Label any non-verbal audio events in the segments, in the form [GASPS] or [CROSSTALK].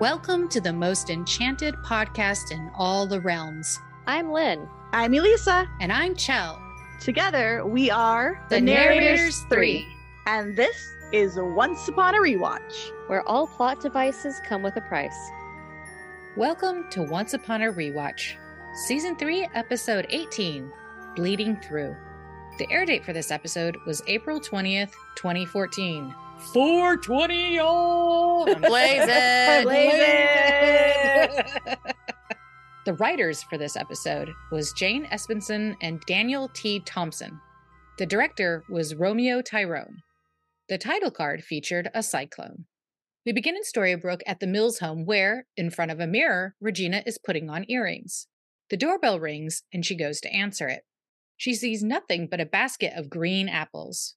Welcome to the most enchanted podcast in all the realms. I'm Lynn. I'm Elisa. And I'm Chell. Together, we are The Narrators Three. And this is Once Upon a Rewatch. where all plot devices come with a price. Welcome to Once Upon a Rewatch, Season 3, Episode 18 Bleeding Through. The air date for this episode was April 20th, 2014. 420 y'all! [LAUGHS] Blaze it! Blaze it! [LAUGHS] the writers for this episode was Jane Espenson and Daniel T. Thompson. The director was Romeo Tirone. The title card featured a cyclone. We begin in Storybrooke at the Mills home where, in front of a mirror, Regina is putting on earrings. The doorbell rings and she goes to answer it. She sees nothing but a basket of green apples.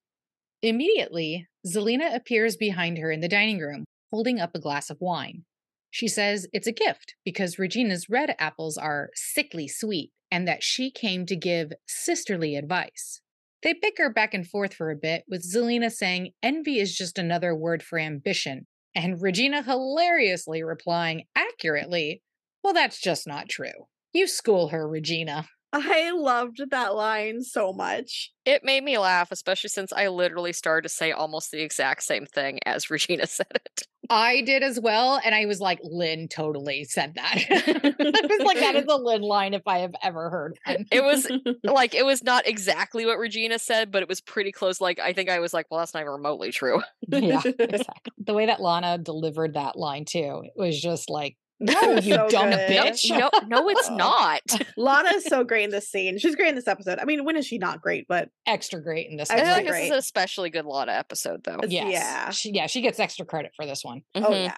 Immediately, Zelena appears behind her in the dining room, holding up a glass of wine. She says it's a gift because Regina's red apples are sickly sweet and that she came to give sisterly advice. They bicker back and forth for a bit, with Zelena saying envy is just another word for ambition, and Regina hilariously replying accurately, Well, that's just not true. You school her, Regina. I loved that line so much. It made me laugh, especially since I literally started to say almost the exact same thing as [LAUGHS] Regina said it. I did as well, and I was like, Lynn totally said that. [LAUGHS] I was like, that is a Lynn line if I have ever heard one. It was [LAUGHS] like it was not exactly what Regina said, but it was pretty close. Like I think I was like, well, that's not even remotely true. yeah, exactly. The way that Lana delivered that line too, it was just like, no, [LAUGHS] you So dumb good. bitch. No, no, it's Oh. [LAUGHS] not. [LAUGHS] Lana is so great in this scene. She's great in this episode. I mean, when is she not great? But Extra great in this. I Extra feel episode. like this is an especially good Lana episode, though. Yes. yeah. She, yeah, she gets extra credit for this one. oh Mhm. yeah,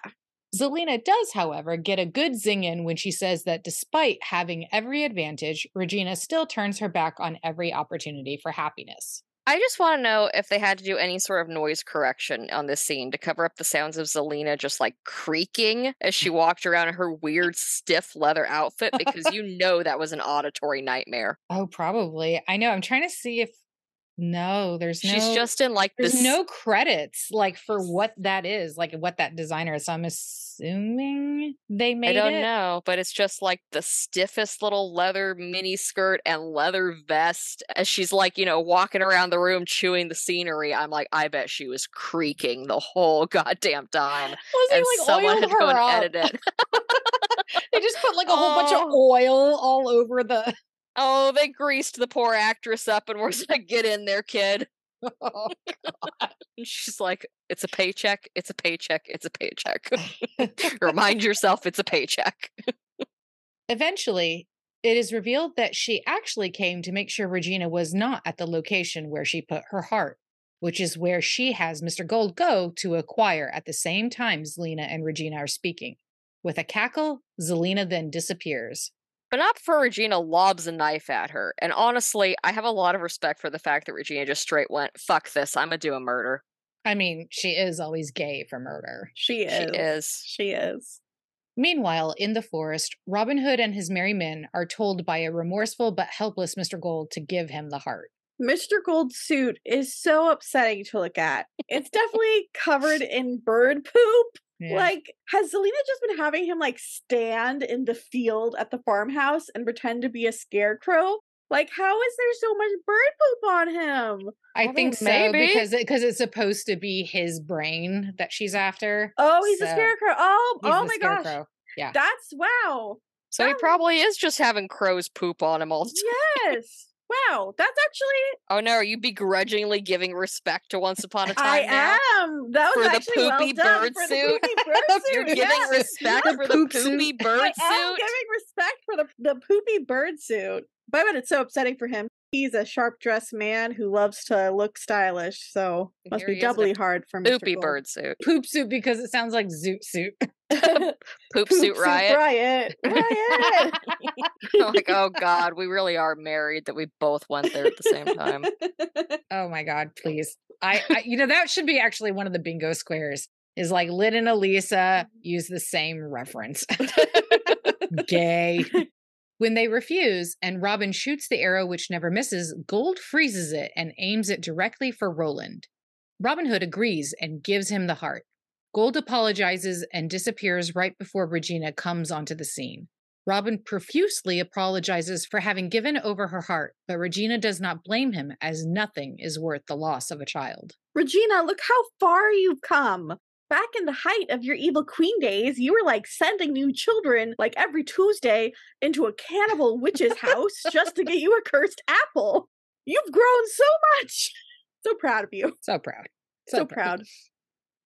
Zelena does, however, get a good zing in when she says that despite having every advantage, Regina still turns her back on every opportunity for happiness. I just want to know if they had to do any sort of noise correction on this scene to cover up the sounds of Zelena just like creaking as she walked around in her weird stiff leather outfit because [LAUGHS] you know that was an auditory nightmare. Oh, probably. I know. I'm trying to see if no, there's no. She's just in like there's this no credits like for what that is, like what that designer is. So I'm assuming they made. I don't it. know, but it's just like the stiffest little leather mini skirt and leather vest as she's like, you know, walking around the room chewing the scenery. I'm like, I bet she was creaking the whole goddamn time. Was And like someone had to go her and up? edit it. [LAUGHS] they just put like a whole bunch of oh. oil all over the. Oh, they greased the poor actress up and was like, get in there, kid. Oh, [LAUGHS] And she's like, it's a paycheck, it's a paycheck, it's a paycheck. [LAUGHS] [LAUGHS] Remind yourself it's a paycheck. Eventually, it is revealed that she actually came to make sure Regina was not at the location where she put her heart, which is where she has Mr. Gold go to acquire at the same time Zelena and Regina are speaking. With a cackle, Zelena then disappears. But not before Regina lobs a knife at her. And honestly, I have a lot of respect for the fact that Regina just straight went, fuck this, I'm gonna do a murder. I mean, she is always gay for murder. she is. She is. She is. Meanwhile, in the forest, Robin Hood and his merry men are told by a remorseful but helpless Mr. Gold to give him the heart. Mr. Gold's suit is so upsetting to look at. It's [LAUGHS] definitely covered in bird poop. Yeah. Like, has Zelena just been having him like stand in the field at the farmhouse and pretend to be a scarecrow? Like, how is there so much bird poop on him? I, I think mean, so maybe. because because it's supposed to be his brain that she's after. Oh, he's a scarecrow. Oh, He's oh the my gosh. Yeah. That's wow. So he Um, probably is just having crow's poop on him all the [LAUGHS] time. Yes. Wow. That's actually Oh no, are you begrudgingly giving respect to Once Upon a Time I now? am. That was For the actually well poopy done bird for suit? The poopy [LAUGHS] bird suit. You're giving respect The for the poop poopy suit. bird I am suit? giving respect for the the poopy bird suit. But I bet it's so upsetting for him. He's a sharp dressed man who loves to look stylish, so must Here be he a doubly hard for Mr. Poopy Gold. bird suit. Poop suit because it sounds like zoot suit. [LAUGHS] Poop, Poop suit riot. riot. Riot. [LAUGHS] I'm like, oh god, we really are married that we both went there at the same time. [LAUGHS] oh my god, please. I, I you know that should be actually one of the bingo squares. Is like Lynn and Elisa mm-hmm. use the same reference. Gay. When they refuse and Robin shoots the arrow which never misses, Gold freezes it and aims it directly for Roland. Robin Hood agrees and gives him the heart. Gold apologizes and disappears right before Regina comes onto the scene. Robin profusely apologizes for having given over her heart, but Regina does not blame him as nothing is worth the loss of a child. Regina, look how far you've come. Back in the height of your evil queen days, you were like sending new children like every Tuesday into a cannibal witch's [LAUGHS] house just to get you a cursed apple. You've grown so much. [LAUGHS] So proud of you. So proud. So, proud.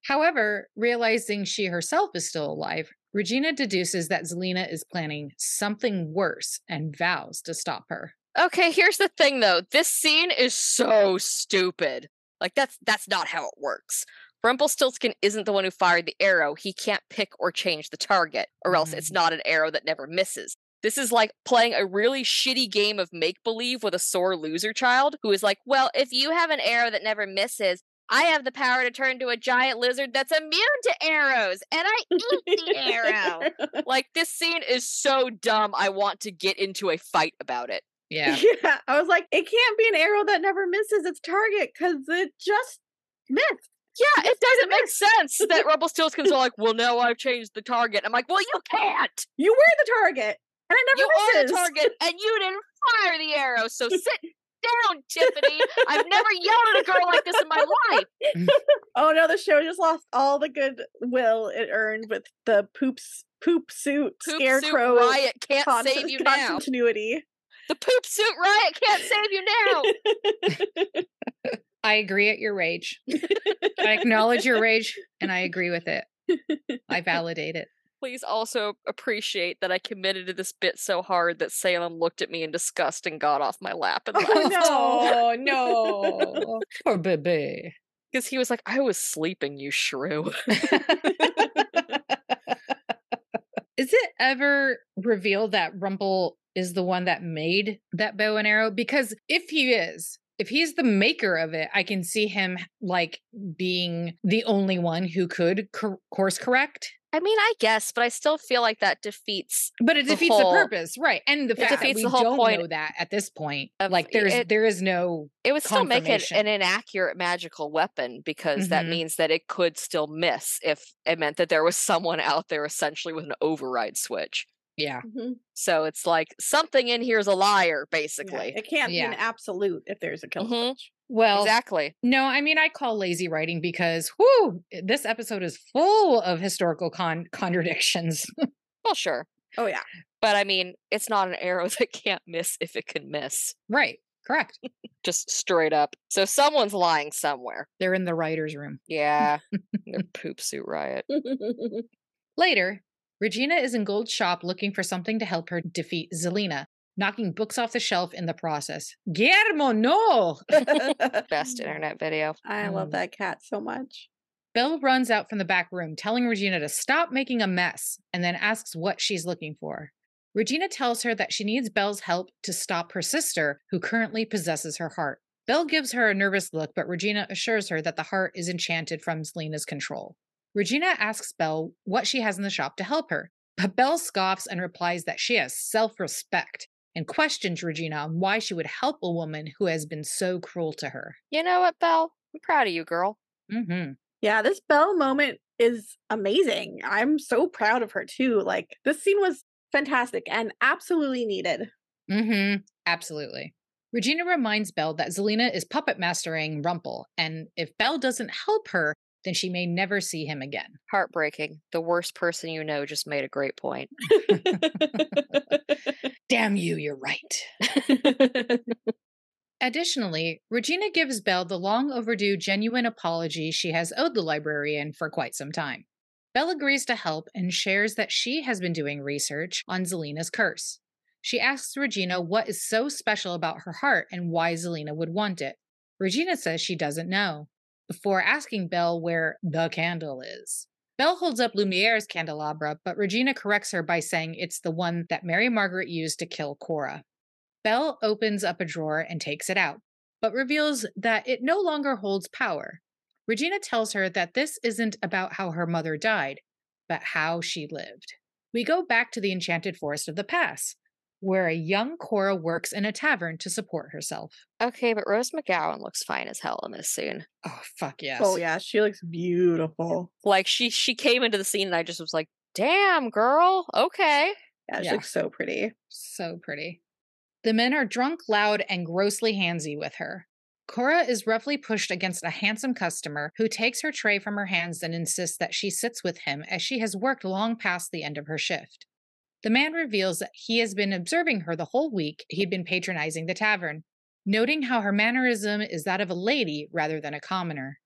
However, realizing she herself is still alive, Regina deduces that Zelena is planning something worse and vows to stop her. Okay, here's the thing though. This scene is so stupid. Like that's that's not how it works. Rumpelstiltskin isn't the one who fired the arrow. He can't pick or change the target, or else it's Mhm. not an arrow that never misses. This is like playing a really shitty game of make believe with a sore loser child who is like, well, if you have an arrow that never misses, I have the power to turn into a giant lizard that's immune to arrows, and I eat the arrow. [LAUGHS] Like, this scene is so dumb. I want to get into a fight about it. Yeah. [LAUGHS] Yeah, I was like, it can't be an arrow that never misses its target because it just missed. Yeah, it doesn't make [LAUGHS] sense that Rumpelstiltskin's are like, well, now I've changed the target. I'm like, well, you can't. You were the target, and it You never are the target, and you didn't fire the arrow. So sit down, Tiffany. I've never yelled at a girl like this in my life. [LAUGHS] Oh no, the show just lost all the goodwill it earned with the poops poop suit Poop scarecrow suit riot can't con- save you now. continuity. The poop suit riot can't save you now. [LAUGHS] I agree at your rage. I acknowledge your rage and I agree with it. I [LAUGHS] validate it. Please also appreciate that I committed to this bit so hard that Salem looked at me in disgust and got off my lap and Oh, left. no. Oh, no. [LAUGHS] Poor baby. Because he was like, I was sleeping, you shrew. [LAUGHS] Is it ever revealed that Rumple is the one that made that bow and arrow? Because if he is, if he's the maker of it, I can see him like being the only one who could cor- course correct. I mean, I guess, but I still feel like that defeats But it The defeats whole- the purpose, right? And the fact that we the whole don't point know that at this point, of like there's it- there is no it would still make it an inaccurate magical weapon because that Mhm. means that it could still miss if it meant that there was someone out there essentially with an override switch. Yeah. Mhm. So it's like something in here is a liar, Yeah, basically. It can't be an absolute if there's a kill Mhm. switch. Well, exactly. no, I mean I call lazy writing because whoo, this episode is full of historical con- contradictions. [LAUGHS] Well, sure. Oh yeah. But I mean, it's not an arrow [LAUGHS] that can't miss if it can miss. right. Correct. Just straight up. So someone's lying somewhere. They're in the writer's room. Yeah. [LAUGHS] Their poop suit riot. Later, Regina is in Gold's shop looking for something to help her defeat Zelena, knocking books off the shelf in the process. Guillermo, no! [LAUGHS] Best [LAUGHS] internet video. I love Mm. that cat so much. Belle runs out from the back room, telling Regina to stop making a mess, and then asks what she's looking for. Regina tells her that she needs Belle's help to stop her sister, who currently possesses her heart. Belle gives her a nervous look, but Regina assures her that the heart is enchanted from Zelena's control. Regina asks Belle what she has in the shop to help her, but Belle scoffs and replies that she has self respect and questions Regina on why she would help a woman who has been so cruel to her. You know what, Belle? I'm proud of you, girl. hmm Yeah, this Belle moment is amazing. I'm so proud of her too. Like this scene was fantastic and absolutely needed. hmm Absolutely. Regina reminds Belle that Zelena is puppet mastering Rumple, and if Belle doesn't help her, then she may never see him again. Heartbreaking. The worst person you know just made a great point. [LAUGHS] Damn you, you're right. [LAUGHS] Additionally, Regina gives Belle the long overdue genuine apology she has owed the librarian for quite some time. Belle agrees to help and shares that she has been doing research on Zelena's curse. She asks Regina what is so special about her heart and why Zelena would want it. Regina says she doesn't know, before asking Belle where the candle is. Belle holds up Lumiere's candelabra, but Regina corrects her by saying it's the one that Mary Margaret used to kill Cora. Belle opens up a drawer and takes it out, but reveals that it no longer holds power. Regina tells her that this isn't about how her mother died, but how she lived. We go back to the enchanted forest of the past. Where a young Cora works in a tavern to support herself. Okay, but Rose McGowan looks fine as hell in this scene. Oh, fuck oh, yes. Oh yeah, she looks beautiful. Like she she came into the scene and I just was like, "Damn, girl. Okay." Yeah, she Yeah. looks so pretty. So pretty. The men are drunk, loud, and grossly handsy with her. Cora is roughly pushed against a handsome customer who takes her tray from her hands and insists that she sits with him as she has worked long past the end of her shift. The man reveals that he has been observing her the whole week he'd been patronizing the tavern, noting how her mannerism is that of a lady rather than a commoner.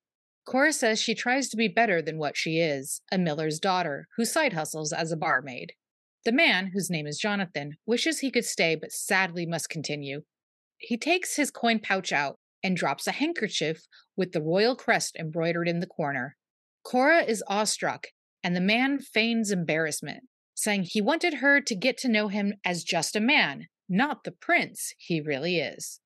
Cora says she tries to be better than what she is, a miller's daughter who side hustles as a barmaid. The man, whose name is Jonathan, wishes he could stay but sadly must continue. He takes his coin pouch out and drops a handkerchief with the royal crest embroidered in the corner. Cora is awestruck, and the man feigns embarrassment, saying he wanted her to get to know him as just a man, not the prince he really is.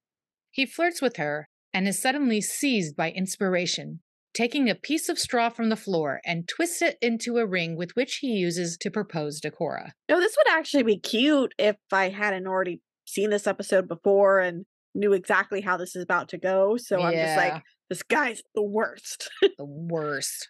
He flirts with her and is suddenly seized by inspiration, taking a piece of straw from the floor and twists it into a ring with which he uses to propose to Cora. No, this would actually be cute if I hadn't already seen this episode before and knew exactly how this is about to go. So I'm just like, this guy's the worst. the worst.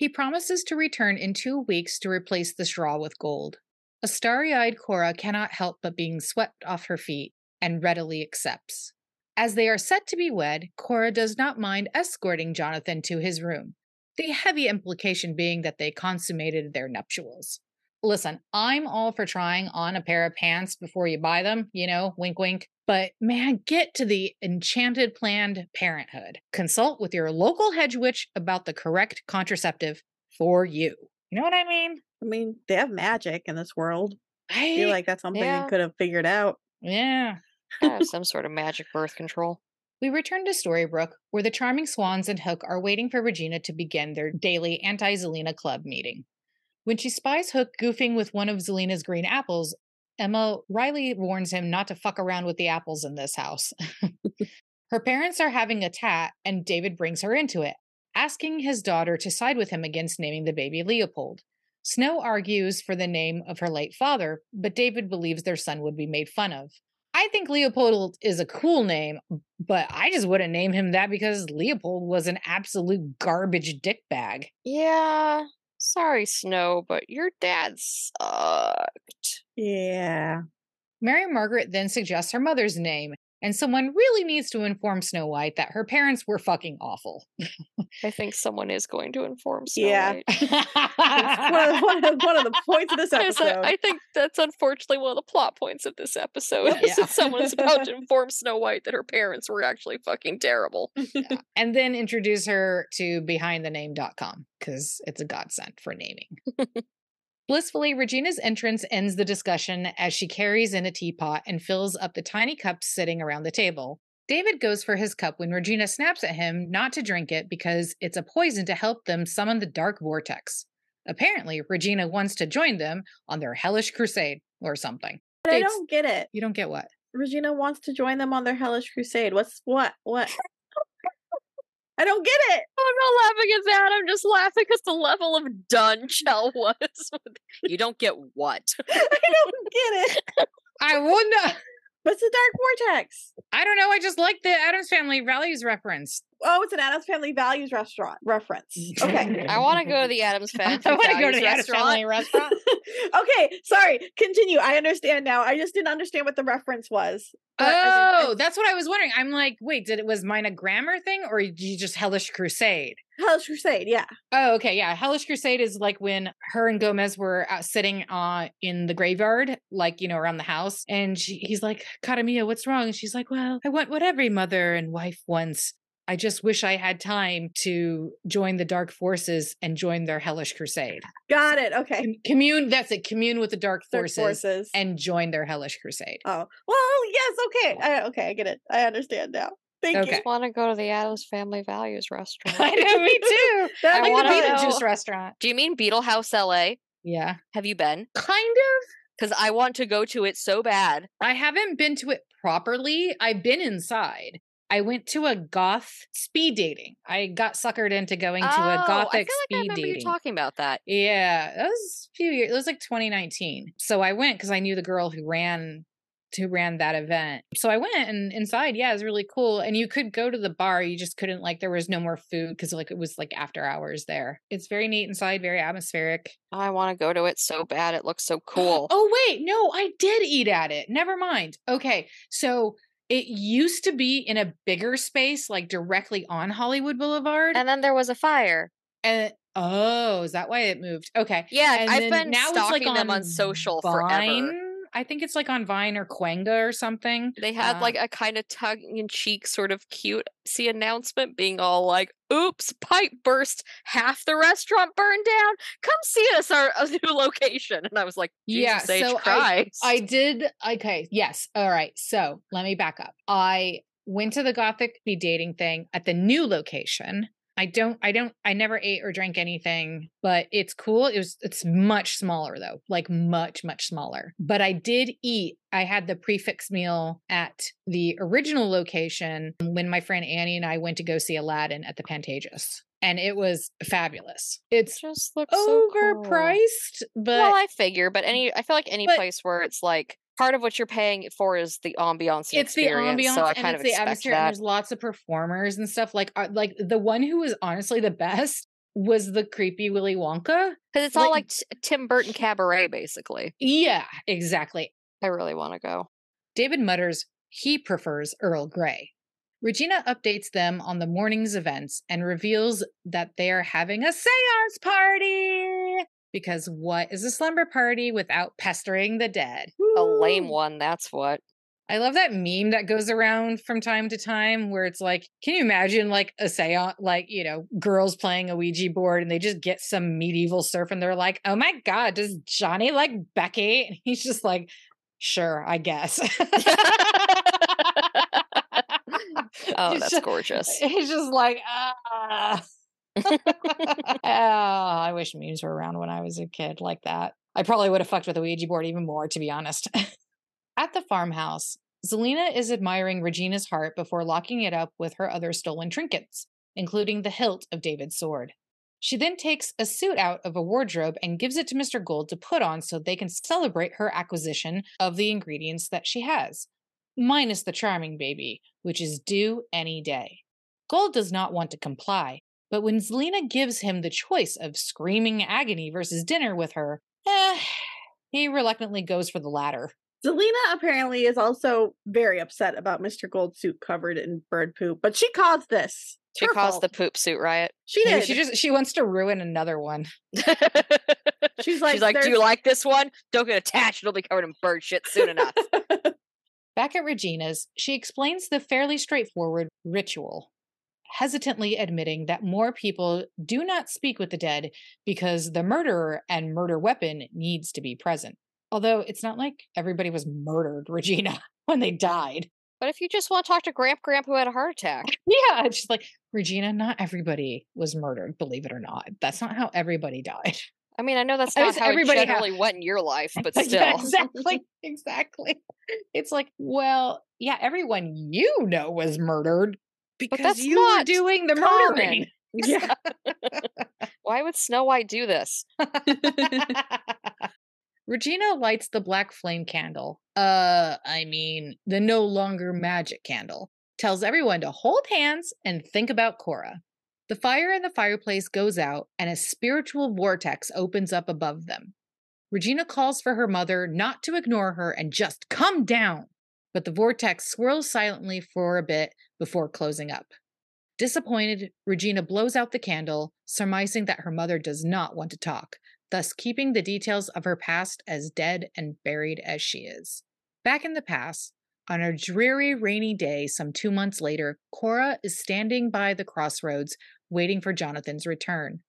He promises to return in two weeks to replace the straw with gold. A starry eyed Cora cannot help but being swept off her feet and readily accepts. As they are set to be wed, Cora does not mind escorting Jonathan to his room, the heavy implication being that they consummated their nuptials. Listen, I'm all for trying on a pair of pants before you buy them, you know, wink, wink. But man, get to the enchanted planned parenthood. Consult with your local hedge witch about the correct contraceptive for you. You know what I mean? I mean, they have magic in this world. I I feel like that's something Yeah. you could have figured out. yeah. [LAUGHS] Some sort of magic birth control. We return to Storybrooke, where the charming Swans and Hook are waiting for Regina to begin their daily anti Zelena club meeting. When she spies Hook goofing with one of Zelena's green apples, Emma Riley warns him not to fuck around with the apples in this house. [LAUGHS] her parents are having a tat, and David brings her into it, asking his daughter to side with him against naming the baby Leopold. Snow argues for the name of her late father, but David believes their son would be made fun of. I think Leopold is a cool name, but I just wouldn't name him that because Leopold was an absolute garbage dick bag. Yeah. Sorry, Snow, but your dad sucked. Yeah. Mary Margaret then suggests her mother's name, and someone really needs to inform Snow White that her parents were fucking awful. I think someone is going to inform Snow Yeah. White. [LAUGHS] It's one, of, one, of, one of the points of this [LAUGHS] I- episode. I think that's unfortunately one of the plot points of this episode. is that someone is about to [LAUGHS] inform Snow White that her parents were actually fucking terrible. Yeah. and then introduce her to behindthename.com because it's a godsend for naming. Blissfully, Regina's entrance ends the discussion as she carries in a teapot and fills up the tiny cups sitting around the table. David goes for his cup when Regina snaps at him not to drink it because it's a poison to help them summon the dark vortex. Apparently, Regina wants to join them on their hellish crusade or something. But I don't get it. You don't get what? Regina wants to join them on their hellish crusade. What's what? What? I don't get it. Oh, I'm not laughing at that. I'm just laughing because the level of done Chell was. [LAUGHS] you don't get what? I don't get it. I wouldn't. What's the dark vortex? I don't know. I just like the Addams Family values reference. Oh, it's an Addams Family Values restaurant reference. [LAUGHS] Okay. I want to go to the Addams [LAUGHS] Family. I Family want to go to Values the Addams restaurant. Family [LAUGHS] restaurant. okay, sorry. Continue. I understand now. I just didn't understand what the reference was. But Oh, think that's what I was wondering. I'm like, wait, did it was mine a grammar thing or did you just Hellish Crusade? Hellish Crusade. Yeah. Oh, okay, yeah. Hellish Crusade is like when her and Gomez were out sitting uh, in the graveyard, like you know, around the house, and she, he's like, "Katamia, what's wrong?" And she's like, "Well, I want what every mother and wife wants. I just wish I had time to join the dark forces and join their hellish crusade. Got it. Okay. Commune, that's it. Commune with the dark Dark forces, forces. and join their hellish crusade. oh, well, yes. Okay. I, okay. I get it. I understand now. Thank Okay. you. just want to go to the Addams Family Values restaurant. [LAUGHS] I know, me too. [LAUGHS] That I I like wanna the know- Beetlejuice restaurant. Do you mean Beetle House LA? Yeah, Have you been? kind of. Because I want to go to it so bad. I haven't been to it properly. I've been inside. I went to a goth speed dating. I got suckered into going to a Oh, I feel gothic like I speed remember you dating. talking about that. yeah, that was a few years. It was like 2019. So I went because I knew the girl who ran who ran that event. So I went and inside, yeah, it was really cool. And you could go to the bar, you just couldn't like there was no more food because like it was like after hours there. It's very neat inside, very atmospheric. I want to go to it so bad. It looks so [GASPS] cool. Oh wait, no, I did eat at it. Never mind. Okay, so it used to be in a bigger space, like directly on Hollywood Boulevard. And then there was a fire. And oh, is that why it moved? Okay. Yeah, And I've been now it's, stalking like, them on on social Vine. forever. I think it's like on Vine or Cahuenga or something. They had Uh, like a kind of tongue in cheek, sort of cute see announcement being all like, oops, pipe burst, half the restaurant burned down. Come see us our a new location. And I was like, Yeah, so I-. I did. Okay. Yes. All right. So let me back up. I went to the Gothic Be Dating thing at the new location. I don't, I don't, I never ate or drank anything, but it's cool. It was, it's much smaller though, like much, much smaller. But I did eat, I had the prefix meal at the original location when my friend Annie and I went to go see Aladdin at the Pantages. And it was fabulous. It's just looks so cool. overpriced, but well, I figure, but any, I feel like any but- place where it's like part of what you're paying for is the ambiance. and it's the ambiance so I and kind it's of the atmosphere and that. there's lots of performers and stuff like uh, like the one who was honestly the best was the creepy willy wonka Because it's all like- like t- Tim Burton cabaret, basically. yeah exactly I really want to go. david mutters he prefers earl grey regina updates them on the morning's events and reveals that they are having a seance party because what is a slumber party without pestering the dead A lame one, that's what. I love that meme that goes around from time to time where it's like, can you imagine like a seance, like, you know, girls playing a Ouija board and they just get some medieval serf and they're like, oh my God, does Johnny like Becky? And he's just like, sure, I guess. [LAUGHS] [LAUGHS] Oh, that's gorgeous. He's just like, ah. [LAUGHS] Ah, I wish memes were around when I was a kid like that. I probably would have fucked with a Ouija board even more, to be honest. [LAUGHS] At the farmhouse, Zelena is admiring Regina's heart before locking it up with her other stolen trinkets, including the hilt of David's sword. She then takes a suit out of a wardrobe and gives it to Mr. Gold to put on so they can celebrate her acquisition of the ingredients that she has, minus the charming baby, which is due any day. Gold does not want to comply, but when Zelena gives him the choice of screaming agony versus dinner with her, eh, he reluctantly goes for the latter. Zelena apparently is also very upset about Mr. Gold's suit covered in bird poop, but she caused this. She Her caused the poop suit riot. She did. She just she wants to ruin another one. [LAUGHS] She's like, She's like, do you like this one? Don't get attached. It'll be covered in bird shit soon enough. [LAUGHS] Back at Regina's, she explains the fairly straightforward ritual, hesitantly admitting that more people do not speak with the dead because the murderer and murder weapon needs to be present. Although it's not like everybody was murdered, [LAUGHS] Regina, when they died. but if you just want to talk to Gramp Gramp who had a heart attack, [LAUGHS] Yeah, it's just like, Regina, not everybody was murdered, believe it or not. That's not how everybody died. I mean, I know that's not how it everybody ha- generally went in your life, [LAUGHS] but Yeah, still. exactly. Exactly. It's like, well, yeah, everyone you know was murdered because that's you were doing the murdering. [LAUGHS] yeah. [LAUGHS] Why would Snow White do this? [LAUGHS] Regina lights the black flame candle. Uh, I mean, the no longer magic candle. Tells everyone to hold hands and think about Cora. The fire in the fireplace goes out and a spiritual vortex opens up above them. Regina calls for her mother not to ignore her and just come down. But the vortex swirls silently for a bit before closing up. Disappointed, Regina blows out the candle, surmising that her mother does not want to talk, thus keeping the details of her past as dead and buried as she is. Back in the past, on a dreary, rainy day some two months later, Cora is standing by the crossroads waiting for Jonathan's return.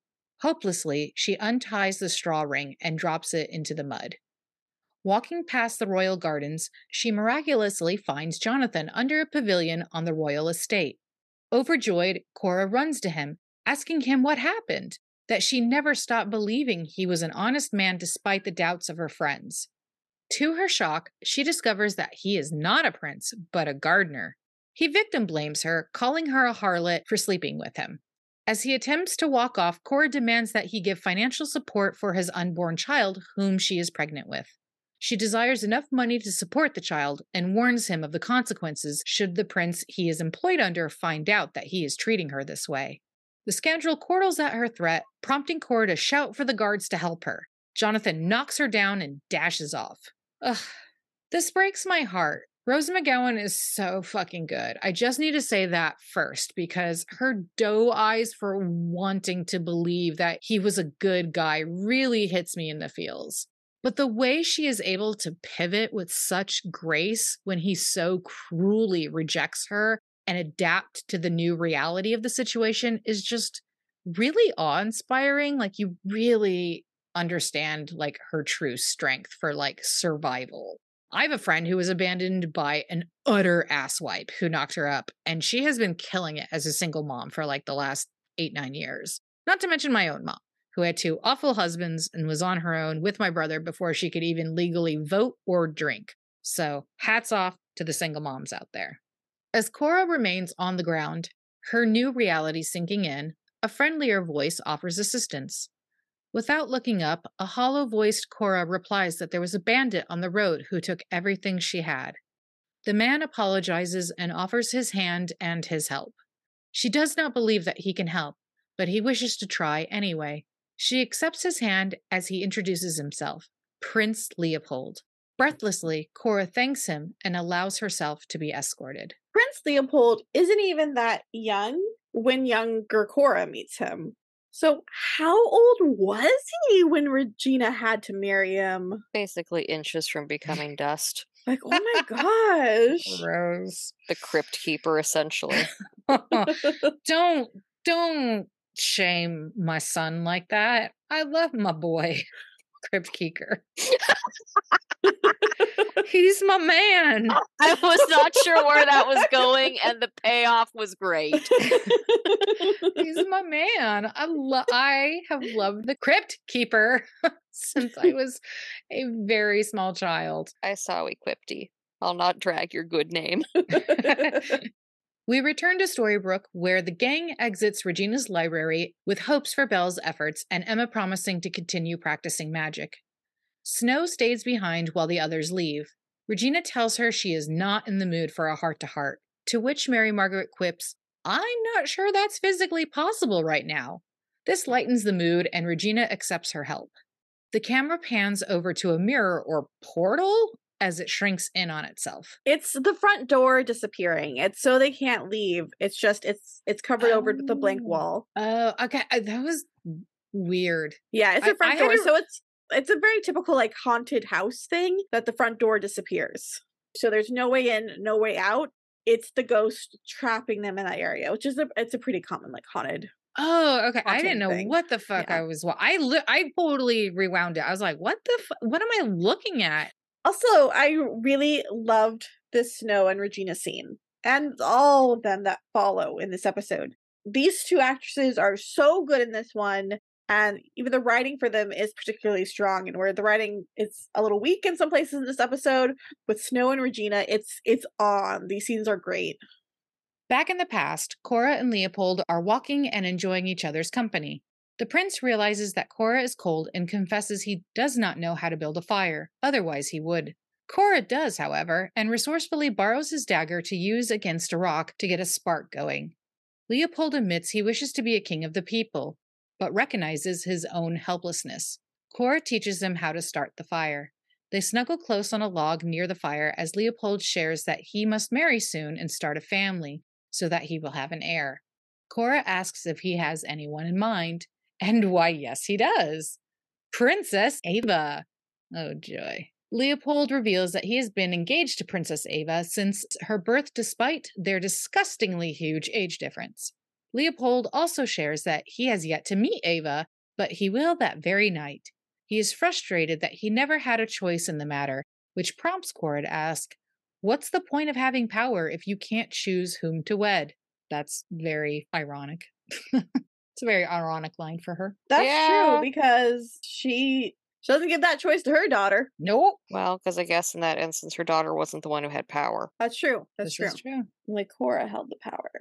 Hopelessly, she unties the straw ring and drops it into the mud. Walking past the royal gardens, she miraculously finds Jonathan under a pavilion on the royal estate. Overjoyed, Cora runs to him, asking him what happened, that she never stopped believing he was an honest man despite the doubts of her friends. To her shock, she discovers that he is not a prince, but a gardener. He victim blames her, calling her a harlot for sleeping with him. As he attempts to walk off, Cora demands that he give financial support for his unborn child, whom she is pregnant with. She desires enough money to support the child and warns him of the consequences should the prince he is employed under find out that he is treating her this way. The scoundrel chortles at her threat, prompting Cora to shout for the guards to help her. Jonathan knocks her down and dashes off. Ugh, this breaks my heart. Rose McGowan is so fucking good. I just need to say that first because her doe eyes for wanting to believe that he was a good guy really hits me in the feels. But the way she is able to pivot with such grace when he so cruelly rejects her and adapt to the new reality of the situation is just really awe-inspiring. Like you really understand like her true strength for like survival. I have a friend who was abandoned by an utter asswipe who knocked her up, and she has been killing it as a single mom for like the last eight, nine years. Not to mention my own mom, who had two awful husbands and was on her own with my brother before she could even legally vote or drink. So, hats off to the single moms out there. As Cora remains on the ground, her new reality sinking in, a friendlier voice offers assistance. Without looking up, a hollow voiced Cora replies that there was a bandit on the road who took everything she had. The man apologizes and offers his hand and his help. She does not believe that he can help, but he wishes to try anyway. She accepts his hand as he introduces himself Prince Leopold. Breathlessly, Cora thanks him and allows herself to be escorted. Prince Leopold isn't even that young when younger Cora meets him. So, how old was he when Regina had to marry him? Basically, inches from becoming dust. [LAUGHS] Like, oh my [LAUGHS] gosh. Rose. The crypt keeper, essentially. [LAUGHS] don't don't shame my son like that. I love my boy, [LAUGHS] Crypt Keeper. [LAUGHS] He's my man. [LAUGHS] I was not sure where that was going, and the payoff was great. He's my man. I love. I have loved the Crypt Keeper since I was a very small child. I saw Equipty. I'll not drag your good name. We return to Storybrooke, where the gang exits Regina's library with hopes for Belle's efforts and Emma promising to continue practicing magic. Snow stays behind while the others leave. Regina tells her she is not in the mood for a heart to heart, to which Mary Margaret quips, I'm not sure that's physically possible right now. This lightens the mood, and Regina accepts her help. The camera pans over to a mirror or portal as it shrinks in on itself. It's the front door disappearing. It's so they can't leave. It's just it's it's covered over with a blank Oh. wall. Oh, okay. uh, That was weird. Yeah, it's a front I door. to- So it's it's a very typical like haunted house thing that the front door disappears. So there's no way in, no way out. It's the ghost trapping them in that area, which is a it's a pretty common like haunted. Oh, okay. I didn't know thing. what the fuck Yeah. I was. wa- I li- I totally rewound it. I was like, "What the? F- what am I looking at?" Also, I really loved the Snow and Regina scene and all of them that follow in this episode. These two actresses are so good in this one, and even the writing for them is particularly strong. And where the writing is a little weak in some places in this episode, with Snow and Regina, it's it's on. These scenes are great. Back in the past, Cora and Leopold are walking and enjoying each other's company. The prince realizes that Cora is cold and confesses he does not know how to build a fire, otherwise, he would. Cora does, however, and resourcefully borrows his dagger to use against a rock to get a spark going. Leopold admits he wishes to be a king of the people, but recognizes his own helplessness. Cora teaches him how to start the fire. They snuggle close on a log near the fire as Leopold shares that he must marry soon and start a family so that he will have an heir. Cora asks if he has anyone in mind, and why, yes, he does. Princess Ava. Oh, joy. Leopold reveals that he has been engaged to Princess Ava since her birth, despite their disgustingly huge age difference. Leopold also shares that he has yet to meet Ava, but he will that very night. He is frustrated that he never had a choice in the matter, which prompts Cora to ask, What's the point of having power if you can't choose whom to wed? That's very ironic. [LAUGHS] it's a very ironic line for her. That's Yeah. true because she she doesn't give that choice to her daughter. Nope. Well, because I guess in that instance, her daughter wasn't the one who had power. That's true. That's this true. is true. Like Cora held the power.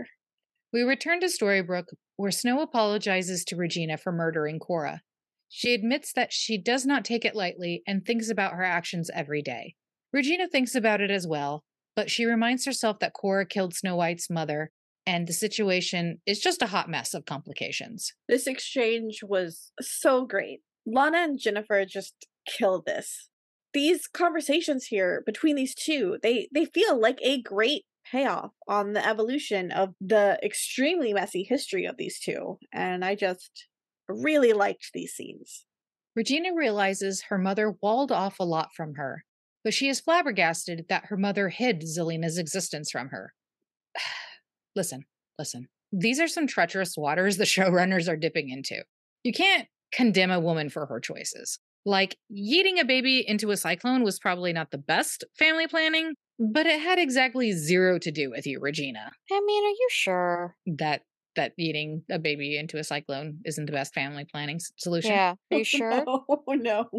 We return to Storybrooke, where Snow apologizes to Regina for murdering Cora. She admits that she does not take it lightly and thinks about her actions every day. Regina thinks about it as well, but she reminds herself that Cora killed Snow White's mother and the situation is just a hot mess of complications. This exchange was so great. Lana and Jennifer just killed this. These conversations here between these two, they they feel like a great payoff on the evolution of the extremely messy history of these two. And I just really liked these scenes. Regina realizes her mother walled off a lot from her, but she is flabbergasted that her mother hid Zelena's existence from her. [SIGHS] [SIGHS] listen, listen. These are some treacherous waters the [LAUGHS] showrunners are dipping into. You can't condemn a woman for her choices. Like, yeeting a baby into a cyclone was probably not the best family planning, but it had exactly zero to do with you, Regina. I mean, are you sure? That that eating a baby into a cyclone isn't the best family planning solution. Yeah, are you [LAUGHS] sure? no, no.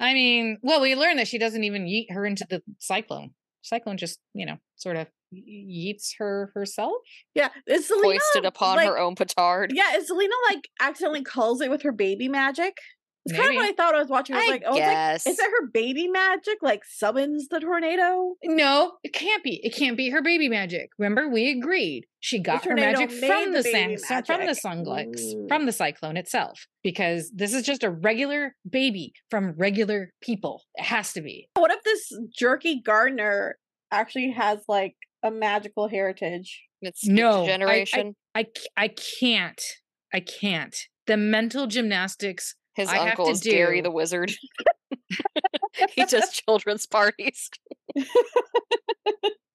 I mean, well, we learned that she doesn't even yeet her into the cyclone. Cyclone just, you know, sort of yeets her herself. Yeah, is Zelena Foisted upon like, her own petard. Yeah, is Zelena like accidentally calls it with her baby magic? It's kind of what I thought I was watching. I was I like, oh, it's like, guess. is it her baby magic like summons the tornado? No, it can't be. It can't be her baby magic. Remember, we agreed she got her magic from the the, baby sang- from the magic. sunglex, Mm. from the cyclone itself, because this is just a regular baby from regular people. It has to be. What if this jerky gardener actually has like a magical heritage? It's No, generation. I- I-. I can't. I can't. The mental gymnastics. His I have uncle to is Gary the Wizard. [LAUGHS] [LAUGHS] he does children's parties. [LAUGHS]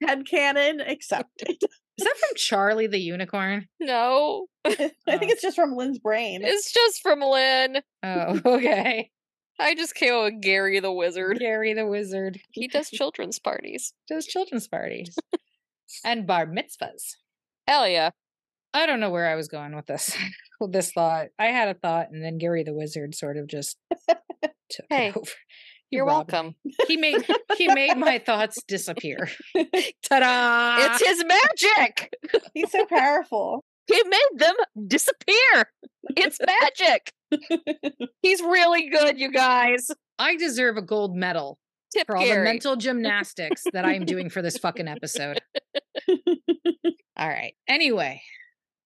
Head canon accepted. Is that from Charlie the Unicorn? No, I think Oh. it's just from Lynn's brain. it's just from Lynn. Oh, okay. I just came up with Gary the Wizard. Gary the Wizard He does children's parties. does children's parties and bar mitzvahs. Hell yeah. I don't know where I was going with this [LAUGHS] with this thought. I had a thought, and then Gary the Wizard sort of just [LAUGHS] took Hey, it over. [LAUGHS] You're robbed welcome. me. He made he made my thoughts disappear. Ta-da! It's his magic. He's so powerful. He made them disappear. It's magic. He's really good, you guys. I deserve a gold medal Tip for all the mental gymnastics that I am doing for this fucking episode. [LAUGHS] All right. Anyway,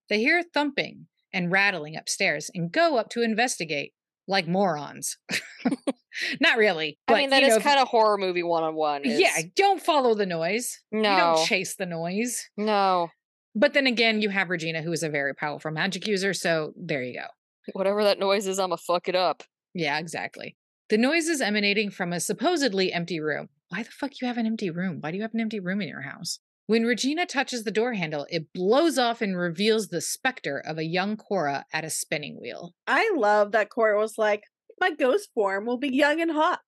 they hear thumping and rattling upstairs and go up to investigate like morons. [LAUGHS] Not really. I mean, that you is know, kind of horror movie one on one. Yeah, don't follow the noise. You No. don't chase the noise. No. But then again, you have Regina, who is a very powerful magic user. So there you go. Whatever that noise is, I'ma fuck it up. Yeah, exactly. The noise is emanating from a supposedly empty room. Why the fuck you have an empty room? Why do you have an empty room in your house? When Regina touches the door handle, it blows off and reveals the specter of a young Cora at a spinning wheel. I love that Cora was like, my ghost form will be young and hot.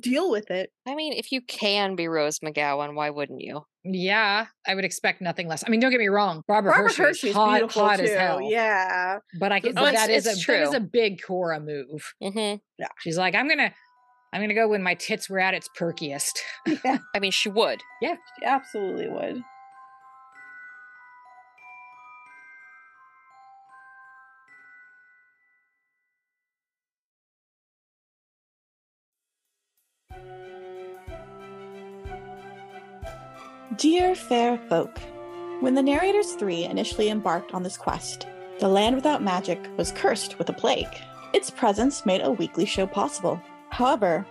Deal with it. I mean, if you can be Rose McGowan, why wouldn't you? Yeah, I would expect nothing less. I mean, don't get me wrong. Barbara, Barbara Hershey is Hershey's hot, beautiful hot too. as hell. Yeah. But I can. Oh, that is a that is a big Cora move. hmm She's like, I'm gonna, I'm gonna go when my tits were at its perkiest. [LAUGHS] Yeah. I mean, she would. Yeah. She absolutely would. Dear fair folk, when the narrators three initially embarked on this quest, the land without magic was cursed with a plague. Its presence made a weekly show possible. However,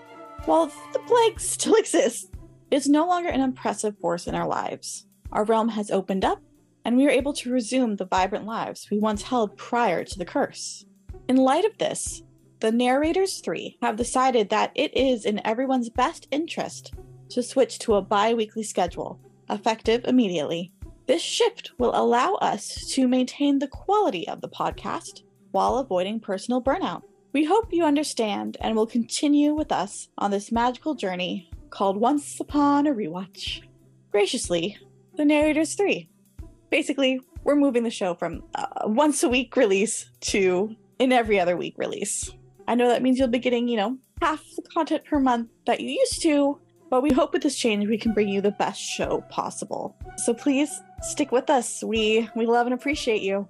while the plague still [LAUGHS] exists, it is no longer an impressive force in our lives. Our realm has opened up, and we are able to resume the vibrant lives we once held prior to the curse. In light of this, the narrators three have decided that it is in everyone's best interest to switch to a bi weekly schedule, effective immediately. This shift will allow us to maintain the quality of the podcast while avoiding personal burnout. We hope you understand and will continue with us on this magical journey called Once Upon a Rewatch. Graciously, the Narrators 3. Basically, we're moving the show from uh, once a week release to in every other week release. I know that means you'll be getting, you know, half the content per month that you used to, but we hope with this change we can bring you the best show possible. So please stick with us. We we love and appreciate you.